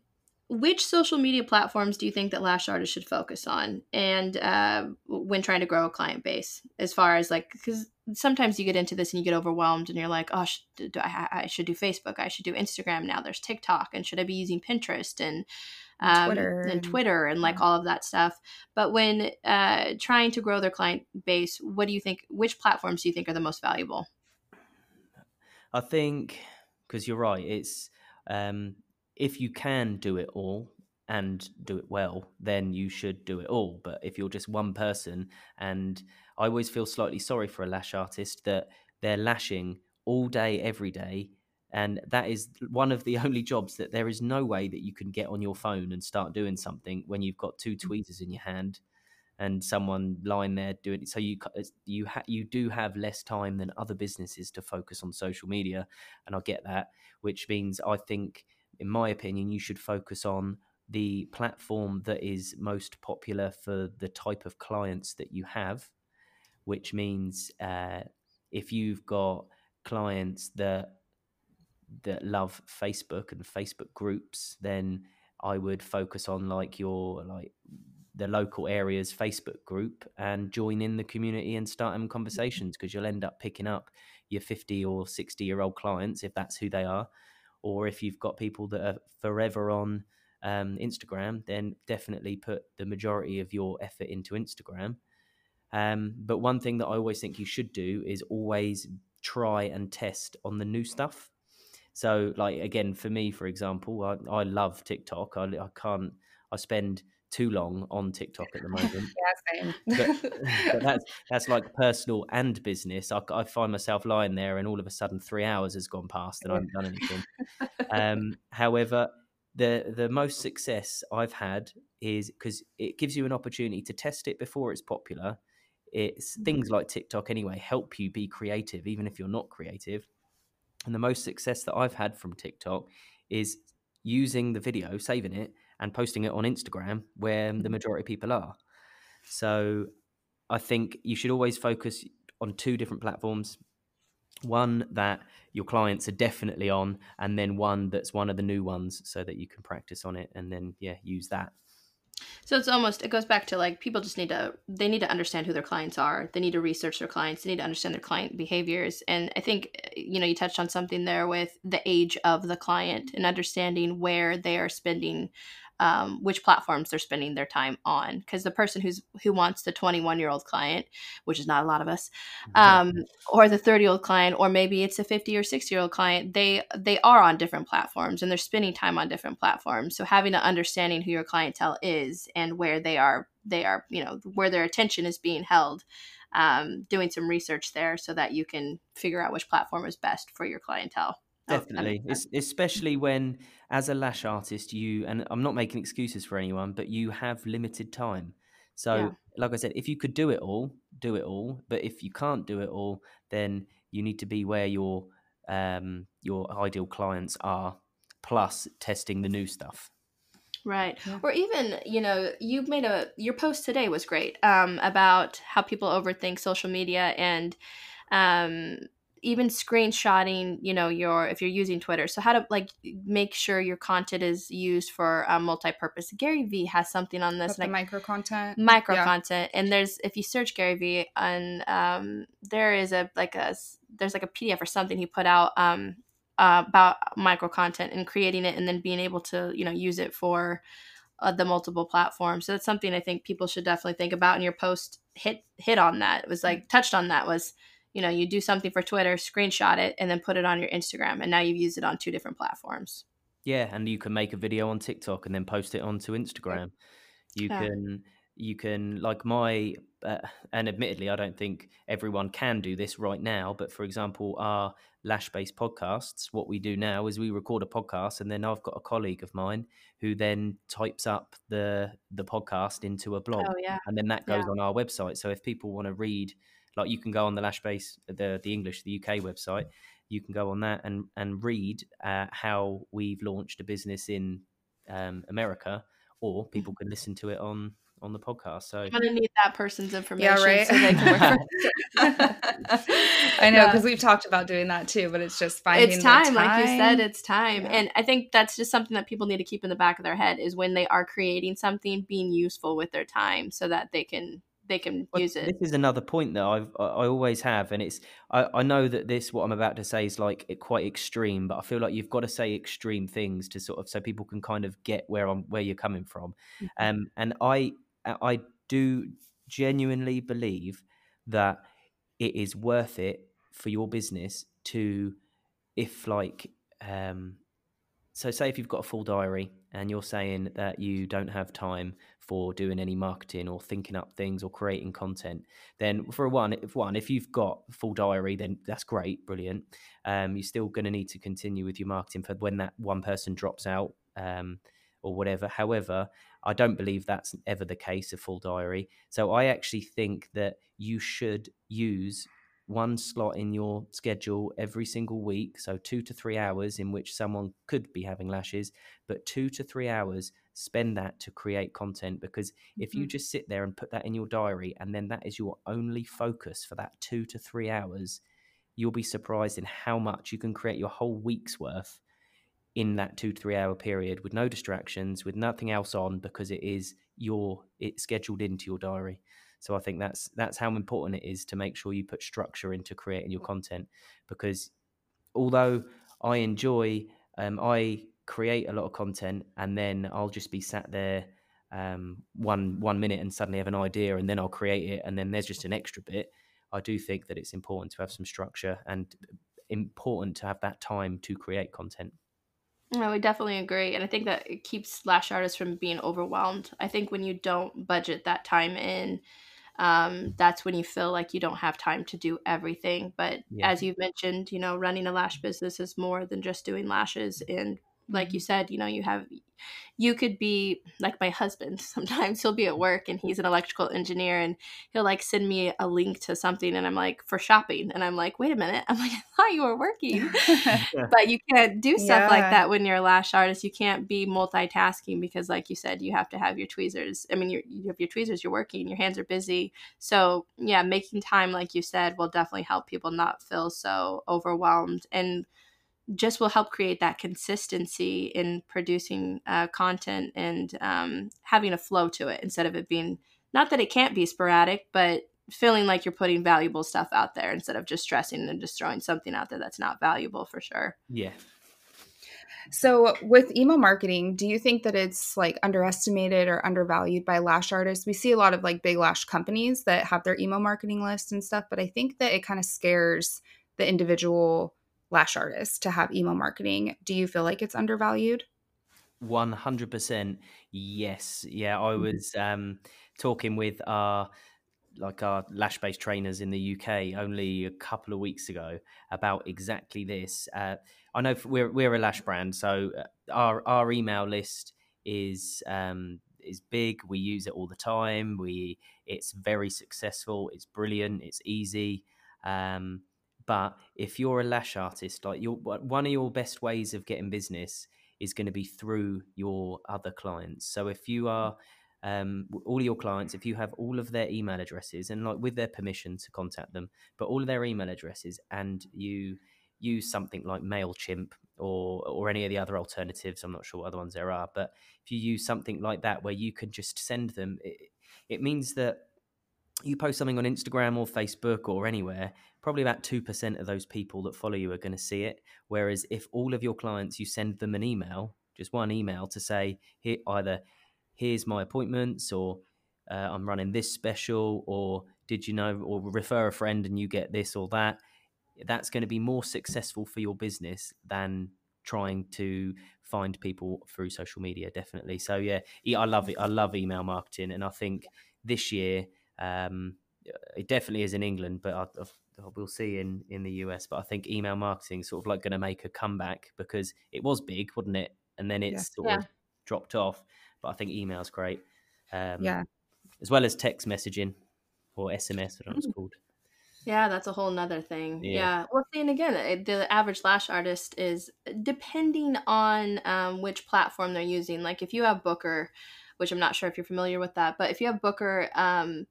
Speaker 2: which social media platforms do you think that lash artists should focus on and uh, when trying to grow a client base as far as like because sometimes you get into this and you get overwhelmed and you're like oh sh- I, I, should do facebook i should do instagram now there's tiktok and should i be using pinterest and um, Twitter and Twitter and like yeah. all of that stuff. But when uh, trying to grow their client base, what do you think? Which platforms do you think are the most valuable?
Speaker 1: I think because you're right. It's um, if you can do it all and do it well, then you should do it all. But if you're just one person, and I always feel slightly sorry for a lash artist that they're lashing all day, every day. And that is one of the only jobs that there is no way that you can get on your phone and start doing something when you've got two mm. tweezers in your hand and someone lying there doing it. So you you ha- you do have less time than other businesses to focus on social media, and I get that. Which means I think in my opinion, you should focus on the platform that is most popular for the type of clients that you have, which means uh, if you've got clients that that love Facebook and Facebook groups, then I would focus on like your like the local area's Facebook group and join in the community and start having conversations because you'll end up picking up your 50 or 60 year old clients if that's who they are or if you've got people that are forever on um, Instagram, then definitely put the majority of your effort into Instagram. Um, but one thing that I always think you should do is always try and test on the new stuff. So, like again, for me, for example, I, I love TikTok. I, I can't. I spend too long on TikTok at the moment.
Speaker 3: yeah, same.
Speaker 1: but, but, that's that's like personal and business. I, I, find myself lying there, and all of a sudden, three hours has gone past, and I haven't done anything. Um, however, the the most success I've had is because it gives you an opportunity to test it before it's popular. It's mm-hmm. things like TikTok anyway help you be creative, even if you're not creative. And the most success that I've had from TikTok is using the video, saving it, and posting it on Instagram where the mm-hmm. majority of people are. So I think you should always focus on two different platforms. One that your clients are definitely on, and then one that's one of the new ones so that you can practice on it and then, yeah, use that.
Speaker 2: So it's almost it goes back to like people just need to they need to understand who their clients are. They need to research their clients. They need to understand their client behaviors. And I think you know you touched on something there with the age of the client and understanding where they are spending um, which platforms they're spending their time on because the person who's who wants the 21 year old client which is not a lot of us um, or the 30 year old client or maybe it's a 50 or 60 year old client they they are on different platforms and they're spending time on different platforms. So having an understanding who your clientele is and where they are they are you know where their attention is being held um, doing some research there so that you can figure out which platform is best for your clientele.
Speaker 1: Definitely, especially when, as a lash artist, you and I'm not making excuses for anyone, but you have limited time. So, yeah. like I said, if you could do it all, do it all. But if you can't do it all, then you need to be where your um, your ideal clients are, plus testing the new stuff.
Speaker 2: Right. Yeah. Or even, you know, you made a your post today was great um, about how people overthink social media and um, even screenshotting you know your if you're using twitter. So how to like make sure your content is used for a multi-purpose. Gary vee has something on this
Speaker 3: like micro content?
Speaker 2: Micro yeah. content. And there's if you search gary vee and um, there is a like a there's like a pdf or something he put out um, uh, about micro content and creating it and then being able to you know use it for uh, the multiple platforms. So that's something i think people should definitely think about. And your post hit hit on that. It was like touched on that was you know, you do something for Twitter, screenshot it, and then put it on your Instagram, and now you've used it on two different platforms.
Speaker 1: Yeah, and you can make a video on TikTok and then post it onto Instagram. You yeah. can you can like my uh, and admittedly i don't think everyone can do this right now but for example our LashBase podcasts what we do now is we record a podcast and then i've got a colleague of mine who then types up the the podcast into a blog
Speaker 2: oh, yeah.
Speaker 1: and then that goes yeah. on our website so if people want to read like you can go on the LashBase, the the English, the UK website. You can go on that and and read uh, how we've launched a business in um, America, or people can listen to it on on the podcast. So
Speaker 2: I'm gonna need that person's information. Yeah, right. So they can
Speaker 3: I know because yeah. we've talked about doing that too, but it's just finding
Speaker 2: it's time, time. like you said, it's time. Yeah. And I think that's just something that people need to keep in the back of their head is when they are creating something, being useful with their time so that they can they can well, use it.
Speaker 1: This is another point that I've I always have, and it's I, I know that this what I'm about to say is like quite extreme, but I feel like you've got to say extreme things to sort of so people can kind of get where I'm where you're coming from. Mm-hmm. Um, and I I do genuinely believe that it is worth it for your business to if like um so say if you've got a full diary and you're saying that you don't have time for doing any marketing or thinking up things or creating content, then for one, if one, if you've got full diary, then that's great, brilliant. Um, you're still going to need to continue with your marketing for when that one person drops out um, or whatever. However, I don't believe that's ever the case of full diary. So I actually think that you should use one slot in your schedule every single week. So, two to three hours in which someone could be having lashes, but two to three hours, spend that to create content. Because if mm-hmm. you just sit there and put that in your diary and then that is your only focus for that two to three hours, you'll be surprised in how much you can create your whole week's worth in that two to three hour period with no distractions, with nothing else on, because it is your it's scheduled into your diary. So I think that's that's how important it is to make sure you put structure into creating your content because although I enjoy um, I create a lot of content and then I'll just be sat there um, one one minute and suddenly have an idea and then I'll create it and then there's just an extra bit. I do think that it's important to have some structure and important to have that time to create content.
Speaker 2: No, I definitely agree. And I think that it keeps lash artists from being overwhelmed. I think when you don't budget that time in, um, that's when you feel like you don't have time to do everything. But yeah. as you've mentioned, you know, running a lash business is more than just doing lashes and like you mm-hmm. said, you know, you have, you could be like my husband. Sometimes he'll be at work and he's an electrical engineer and he'll like send me a link to something and I'm like, for shopping. And I'm like, wait a minute. I'm like, I thought you were working. but you can't do stuff yeah. like that when you're a lash artist. You can't be multitasking because, like you said, you have to have your tweezers. I mean, you have your tweezers, you're working, your hands are busy. So, yeah, making time, like you said, will definitely help people not feel so overwhelmed. And just will help create that consistency in producing uh, content and um, having a flow to it instead of it being not that it can't be sporadic, but feeling like you're putting valuable stuff out there instead of just stressing and just throwing something out there that's not valuable for sure.
Speaker 1: Yeah.
Speaker 3: So, with email marketing, do you think that it's like underestimated or undervalued by lash artists? We see a lot of like big lash companies that have their email marketing list and stuff, but I think that it kind of scares the individual lash artists to have email marketing. Do you feel like it's undervalued?
Speaker 1: 100% yes. Yeah, I mm-hmm. was um, talking with our like our LashBase trainers in the UK only a couple of weeks ago about exactly this. Uh, I know we're we're a lash brand, so uh, our our email list is um, is big. We use it all the time. We it's very successful. It's brilliant. It's easy. Um, but if you're a lash artist, like your one of your best ways of getting business is going to be through your other clients. So if you are um, all of your clients, if you have all of their email addresses and like with their permission to contact them, but all of their email addresses, and you use something like Mailchimp or or any of the other alternatives, I'm not sure what other ones there are, but if you use something like that where you can just send them, it, it means that you post something on Instagram or Facebook or anywhere, probably about 2% of those people that follow you are going to see it. Whereas if all of your clients, you send them an email, just one email to say, here, either here's my appointments or uh, I'm running this special or did you know, or refer a friend and you get this or that, that's going to be more successful for your business than trying to find people through social media definitely. So yeah i love it. I love email marketing and i think this year um, it definitely is in England, but I, I, we'll see in in the US. But I think email marketing is sort of like going to make a comeback because it was big, wasn't it? And then it's yeah. sort yeah. of dropped off. But I think email's great. Um,
Speaker 3: yeah.
Speaker 1: As well as text messaging or SMS, I don't know it's called.
Speaker 2: Yeah, that's a whole nother thing. Yeah. yeah. Well, see, and again, the average lash artist is depending on um, which platform they're using. Like if you have Booker, which I'm not sure if you're familiar with that, but if you have Booker, um,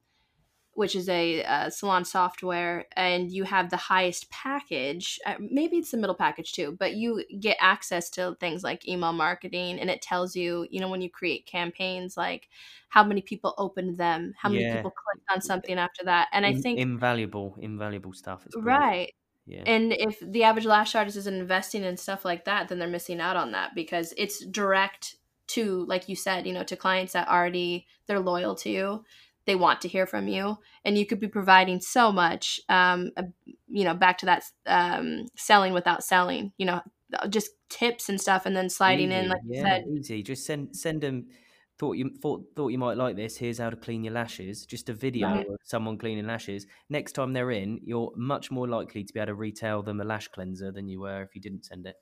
Speaker 2: which is a, a, salon software, and you have the highest package. Uh, maybe it's the middle package too, but you get access to things like email marketing, and it tells you, you know, when you create campaigns, like how many people opened them, how many people clicked on something after that. And I think
Speaker 1: invaluable, invaluable stuff.
Speaker 2: right. Yeah. And if the average lash artist isn't investing in stuff like that, then they're missing out on that because it's direct to, like you said, you know, to clients that already they're loyal to you they want to hear from you and you could be providing so much um, you know back to that um, selling without selling you know just tips and stuff and then sliding
Speaker 1: easy,
Speaker 2: in like
Speaker 1: yeah,
Speaker 2: you said.
Speaker 1: easy. Just send send them thought you thought thought you might like this here's how to clean your lashes just a video right. of someone cleaning lashes. Next time they're in you're much more likely to be able to retail them a lash cleanser than you were if you didn't send it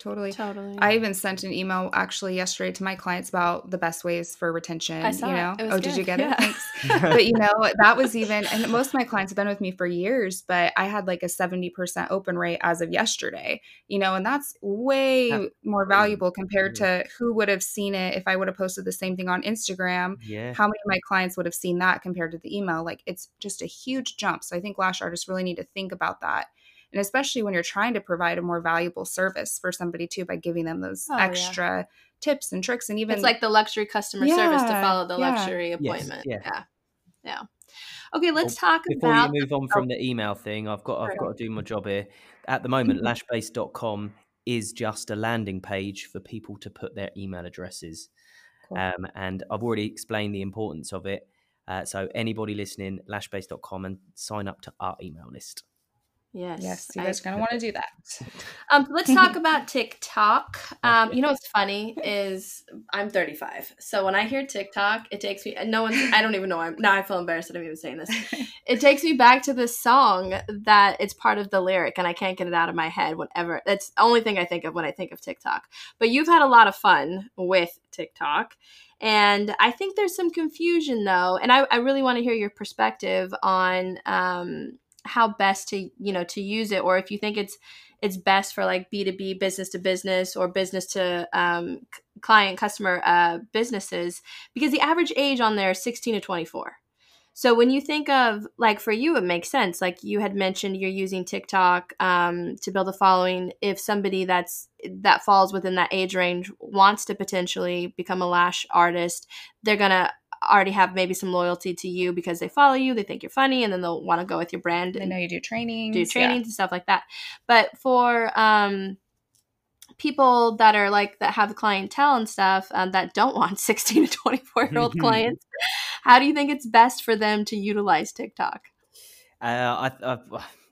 Speaker 3: Totally.
Speaker 2: Totally.
Speaker 3: I even sent an email actually yesterday to my clients about the best ways for retention.
Speaker 2: I saw
Speaker 3: you know, oh,
Speaker 2: good.
Speaker 3: did you get
Speaker 2: yeah.
Speaker 3: it? Thanks. but you know, that was even, and most of my clients have been with me for years, but I had like a 70% open rate as of yesterday, you know, and that's way that's more mm-hmm. valuable compared mm-hmm. to who would have seen it if I would have posted the same thing on Instagram.
Speaker 1: Yeah.
Speaker 3: How many of my clients would have seen that compared to the email? Like it's just a huge jump. So I think lash artists really need to think about that and especially when you're trying to provide a more valuable service for somebody too by giving them those oh, extra yeah. tips and tricks and even
Speaker 2: it's like the luxury customer yeah, service to follow the yeah. luxury appointment yes, yeah yeah okay let's well, talk
Speaker 1: before
Speaker 2: about
Speaker 1: you move on from the email thing i've got i've got to do my job here at the moment mm-hmm. lashbase.com is just a landing page for people to put their email addresses cool. um, and i've already explained the importance of it uh, so anybody listening lashbase.com and sign up to our email list
Speaker 2: Yes.
Speaker 3: Yes, you guys are gonna want to do that.
Speaker 2: Um, let's talk about TikTok. Um, you know what's funny is I'm 35, so when I hear TikTok, it takes me. No one. I don't even know. I'm now. I feel embarrassed that I'm even saying this. It takes me back to this song that it's part of the lyric, and I can't get it out of my head. Whenever that's the only thing I think of when I think of TikTok. But you've had a lot of fun with TikTok. And I think there's some confusion though, and I, I really want to hear your perspective on um, how best to you know to use it or if you think it's it's best for like b2b business to business or business to um, client customer uh, businesses because the average age on there is 16 to 24 so when you think of like for you it makes sense. Like you had mentioned you're using tiktok um, to build a following. If somebody that's that falls within that age range wants to potentially become a lash artist they're gonna already have maybe some loyalty to you because they follow you, they think you're funny, and then they'll want to go with your brand.
Speaker 3: They know you do trainings,
Speaker 2: do trainings yeah. and stuff like that. But for um, people that are like that have clientele and stuff um, that don't want 16 to 24 year old clients, how do you think it's best for them to utilize TikTok?
Speaker 1: Uh, I, I,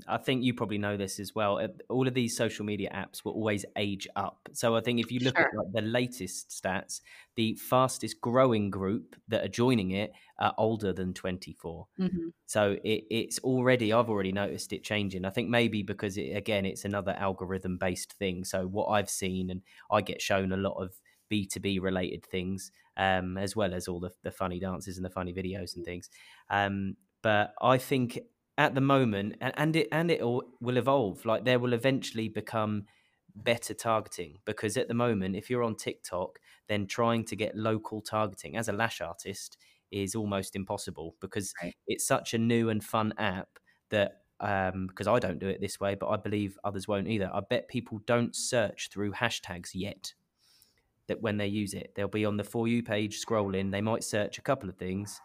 Speaker 1: I think you probably know this as well. Uh, all of these social media apps will always age up. So I think if you look sure. at like the latest stats, the fastest growing group that are joining it are older than 24. Mm-hmm. So it, it's already, I've already noticed it changing. I think maybe because it, again, it's another algorithm based thing. So what I've seen, and I get shown a lot of B2B related things, um, as well as all the, the funny dances and the funny videos and things. Um, but I think at the moment, and, and it and it will evolve. Like there will eventually become better targeting because at the moment, if you're on TikTok, then trying to get local targeting as a lash artist is almost impossible because
Speaker 3: Right.
Speaker 1: it's such a new and fun app that um because I don't do it this way, but I believe others won't either. I bet people don't search through hashtags yet. That when they use it, they'll be on the for you page scrolling. They might search a couple of things,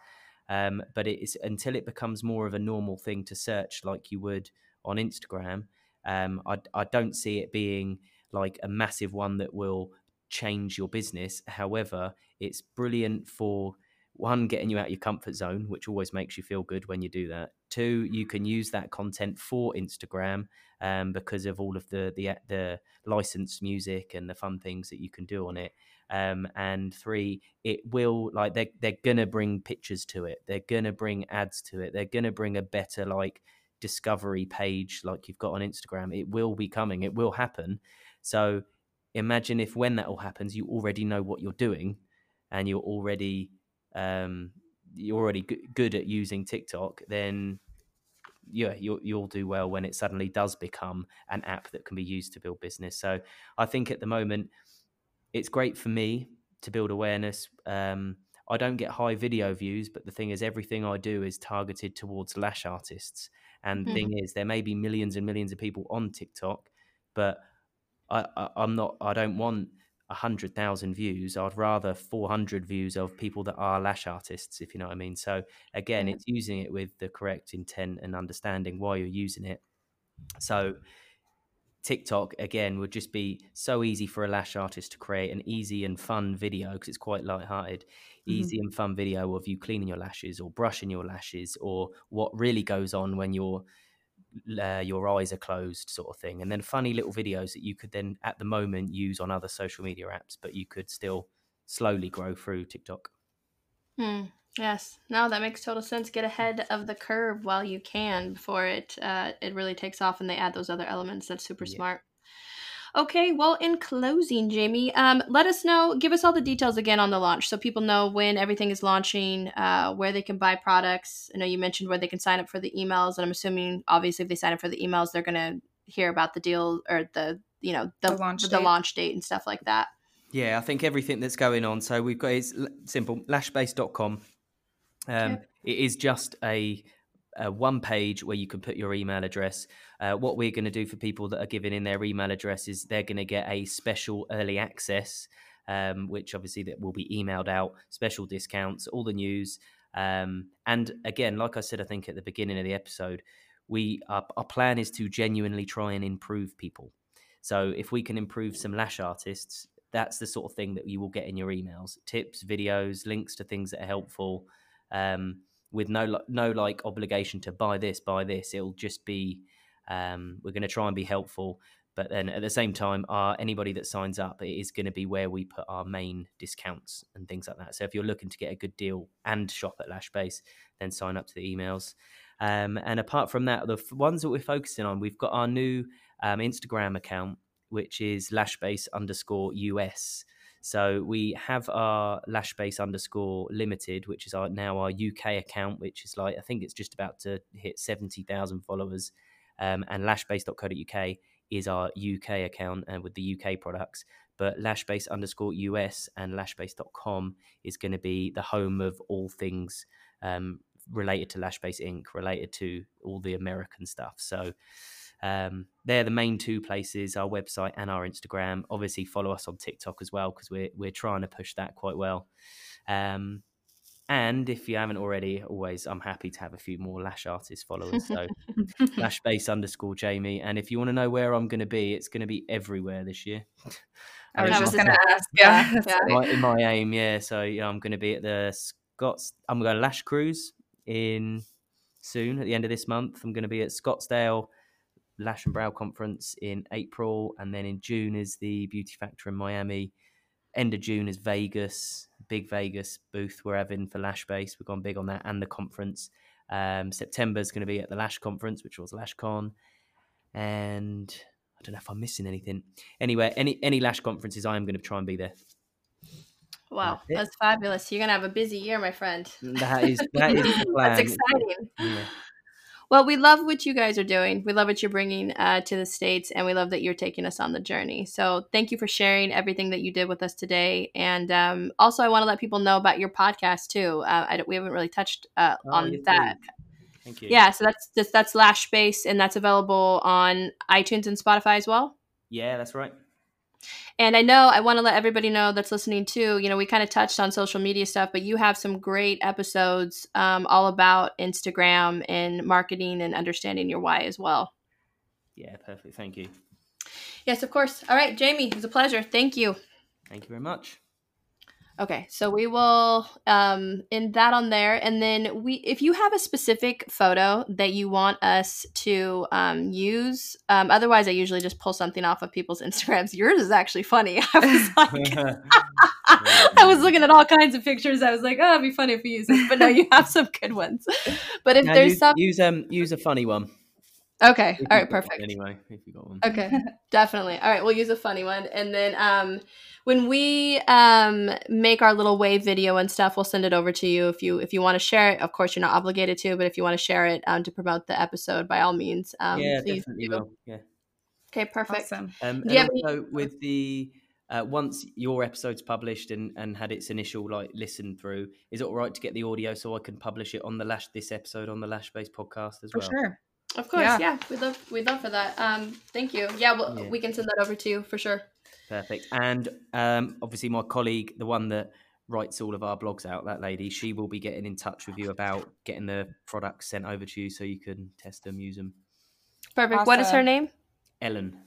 Speaker 1: um, but it is until it becomes more of a normal thing to search, like you would on Instagram. Um, I, I don't see it being like a massive one that will change your business. However, it's brilliant for one getting you out of your comfort zone, which always makes you feel good when you do that. Two, you can use that content for Instagram um, because of all of the the the licensed music and the fun things that you can do on it. Um, and three, it will like they're they're gonna bring pictures to it. They're gonna bring ads to it. They're gonna bring a better like discovery page like you've got on Instagram. It will be coming. It will happen. So imagine if when that all happens, you already know what you're doing, and you're already um, you're already good at using TikTok. Then yeah, you'll you'll do well when it suddenly does become an app that can be used to build business. So I think at the moment it's great for me to build awareness. Um, I don't get high video views, but the thing is, everything I do is targeted towards lash artists. And the
Speaker 2: Mhm.
Speaker 1: thing is, there may be millions and millions of people on TikTok, but I, I, I'm not. I don't want a hundred thousand views. I'd rather four hundred views of people that are lash artists, if you know what I mean. So again,
Speaker 2: Yeah.
Speaker 1: it's using it with the correct intent and understanding why you're using it. So TikTok again would just be so easy for a lash artist to create an easy and fun video because it's quite light-hearted, mm-hmm. easy and fun video of you cleaning your lashes or brushing your lashes or what really goes on when your uh, your eyes are closed, sort of thing, and then funny little videos that you could then at the moment use on other social media apps, but you could still slowly grow through TikTok.
Speaker 2: Hmm. Yes. No, that makes total sense. Get ahead of the curve while you can before it uh, it really takes off and they add those other elements. That's super
Speaker 1: Yeah.
Speaker 2: smart. Okay, well, in closing, Jamie, um, let us know, give us all the details again on the launch so people know when everything is launching, uh, where they can buy products. I know you mentioned where they can sign up for the emails, and I'm assuming, obviously, if they sign up for the emails, they're going to hear about the deal or the, you know, the,
Speaker 3: The launch
Speaker 2: the
Speaker 3: date.
Speaker 2: launch date and stuff like that.
Speaker 1: Yeah, I think everything that's going on. So we've got it's simple lashbase.com. Um,
Speaker 2: Okay.
Speaker 1: It is just a, a one page where you can put your email address. Uh, what we're going to do for people that are giving in their email address is they're going to get a special early access, um, which obviously that will be emailed out, special discounts, all the news. Um, and again, like I said, I think at the beginning of the episode, we our, our plan is to genuinely try and improve people. So if we can improve some lash artists, that's the sort of thing that you will get in your emails: tips, videos, links to things that are helpful, um, with no no like obligation to buy this, buy this. It'll just be um, we're going to try and be helpful, but then at the same time, our anybody that signs up, it is going to be where we put our main discounts and things like that. So if you're looking to get a good deal and shop at Lashbase, then sign up to the emails. Um, and apart from that, the f- ones that we're focusing on, we've got our new um, Instagram account, which is lashbase underscore US. So we have our lashbase underscore limited, which is our now our UK account, which is like I think it's just about to hit seventy thousand followers. Um, and lashbase.co.uk is our UK account and with the UK products. But lashbase underscore US and lashbase.com is going to be the home of all things um, related to Lashbase Inc., related to all the American stuff. So um, they're the main two places: our website and our Instagram. Obviously, follow us on TikTok as well because we're we're trying to push that quite well. Um, and if you haven't already, always I'm happy to have a few more Lash artist followers. So Lashbase underscore Jamie. And if you want to know where I'm going to be, it's going to be everywhere this year.
Speaker 3: I was
Speaker 2: That
Speaker 3: just
Speaker 2: was
Speaker 3: going to ask. Yeah.
Speaker 2: yeah,
Speaker 3: right.
Speaker 1: my, in my aim, yeah. So yeah, I'm going to be at the Scots. I'm going to Lash Cruise in soon at the end of this month. I'm going to be at Scottsdale Lash and Brow Conference in April, and then in June is the Beauty Factor in Miami. End of June is Vegas, big Vegas booth we're having for LashBase. We've gone big on that and the conference. Um, September is going to be at the Lash Conference, which was LashCon, and I don't know if I'm missing anything. Anyway, any any Lash conferences, I am going to try and be there.
Speaker 2: Wow,
Speaker 1: That's
Speaker 2: that's fabulous. You're going to have a busy year, my friend.
Speaker 1: That is that is.
Speaker 2: That's exciting.
Speaker 1: Yeah.
Speaker 2: Well, we love what you guys are doing. We love what you're bringing uh, to the States, and we love that you're taking us on the journey. So, thank you for sharing everything that you did with us today. And um, also, I want to let people know about your podcast, too. Uh, I, we haven't really touched uh,
Speaker 1: Oh,
Speaker 2: on that.
Speaker 1: Thank you.
Speaker 2: Yeah, so that's just, that's LashBase, and that's available on iTunes and Spotify as well.
Speaker 1: Yeah, that's right.
Speaker 2: And I know I want to let everybody know that's listening too. You know, we kind of touched on social media stuff, but you have some great episodes um, all about Instagram and marketing and understanding your why as well.
Speaker 1: Yeah, perfect. Thank you.
Speaker 2: Yes, of course. All right, Jamie, it was a pleasure. Thank you.
Speaker 1: Thank you very much.
Speaker 2: Okay, so we will um, end that on there, and then we, if you have a specific photo that you want us to um, use, um, otherwise I usually just pull something off of people's Instagrams. Yours is actually funny. I was like, I was looking at all kinds of pictures. I was like, oh, it'd be funny if we use this, but no, you have some good ones. But if
Speaker 1: Now
Speaker 2: there's
Speaker 1: use,
Speaker 2: some,
Speaker 1: use um use a funny one.
Speaker 2: okay,
Speaker 1: All right.
Speaker 2: all
Speaker 1: you've
Speaker 2: right,
Speaker 1: got one
Speaker 2: perfect.
Speaker 1: Anyway, if you got one.
Speaker 2: Okay, definitely. All right, we'll use a funny one, and then um, when we um make our little wave video and stuff, we'll send it over to you if you if you want to share it. Of course, you're not obligated to, but if you want to share it um, to promote the episode, by all means, um,
Speaker 1: yeah,
Speaker 2: please
Speaker 1: definitely
Speaker 2: do.
Speaker 1: will. Yeah.
Speaker 2: Okay, perfect.
Speaker 3: Awesome.
Speaker 1: Um, and
Speaker 2: have any-
Speaker 1: also with the uh, once your episode's published and, and had its initial like listen through, is it all right to get the audio so I can publish it on the lash this episode on the LashBase podcast as
Speaker 3: For
Speaker 1: well?
Speaker 3: sure.
Speaker 2: Of course, yeah.
Speaker 3: Yeah.
Speaker 2: we'd love we'd love for that. Um, thank you. Yeah, well,
Speaker 1: Yeah.
Speaker 2: we can send that over to you for sure.
Speaker 1: Perfect. And um, obviously, my colleague, the one that writes all of our blogs out, that lady, she will be getting in touch with you about getting the products sent over to you so you can test them, use them.
Speaker 2: Perfect. What is her name?
Speaker 1: Ellen.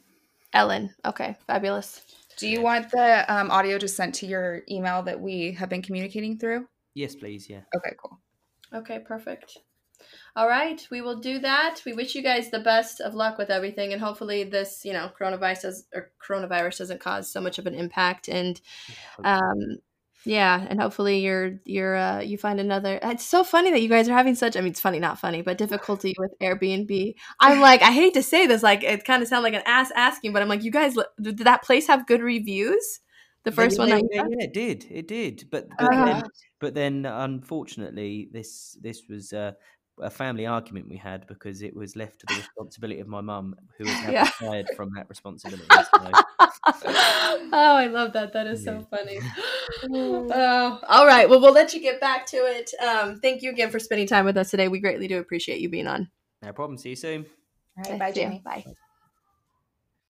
Speaker 2: Ellen. Okay, fabulous.
Speaker 3: Do you want the um, audio just sent to your email that we have been communicating through?
Speaker 1: Yes, please. Yeah.
Speaker 3: Okay, cool.
Speaker 2: Okay, perfect. All right, we will do that. We wish you guys the best of luck with everything, and hopefully, this you know coronavirus or coronavirus doesn't cause so much of an impact. And um, yeah, and hopefully, you're you're uh, you find another. It's so funny that you guys are having such. I mean, it's funny, not funny, but difficulty with Airbnb. I'm like, I hate to say this, like it kind of sounds like an ass asking, but I'm like, you guys, did that place have good reviews? The first
Speaker 1: yeah,
Speaker 2: one
Speaker 1: yeah,
Speaker 2: that
Speaker 1: yeah, yeah, it did. It did. But but,
Speaker 2: Uh-huh.
Speaker 1: then, but then, unfortunately, this this was uh, a family argument we had because it was left to the responsibility of my mum, who was now
Speaker 2: Yeah.
Speaker 1: fired from that responsibility. So,
Speaker 2: oh, I love that. That is so funny. Oh, all right. Well, we'll let you get back to it. Um, thank you again for spending time with us today. We greatly do appreciate you being on.
Speaker 1: no problem. See you soon.
Speaker 3: All right, bye,
Speaker 2: See ya.
Speaker 3: Jamie.
Speaker 2: Bye.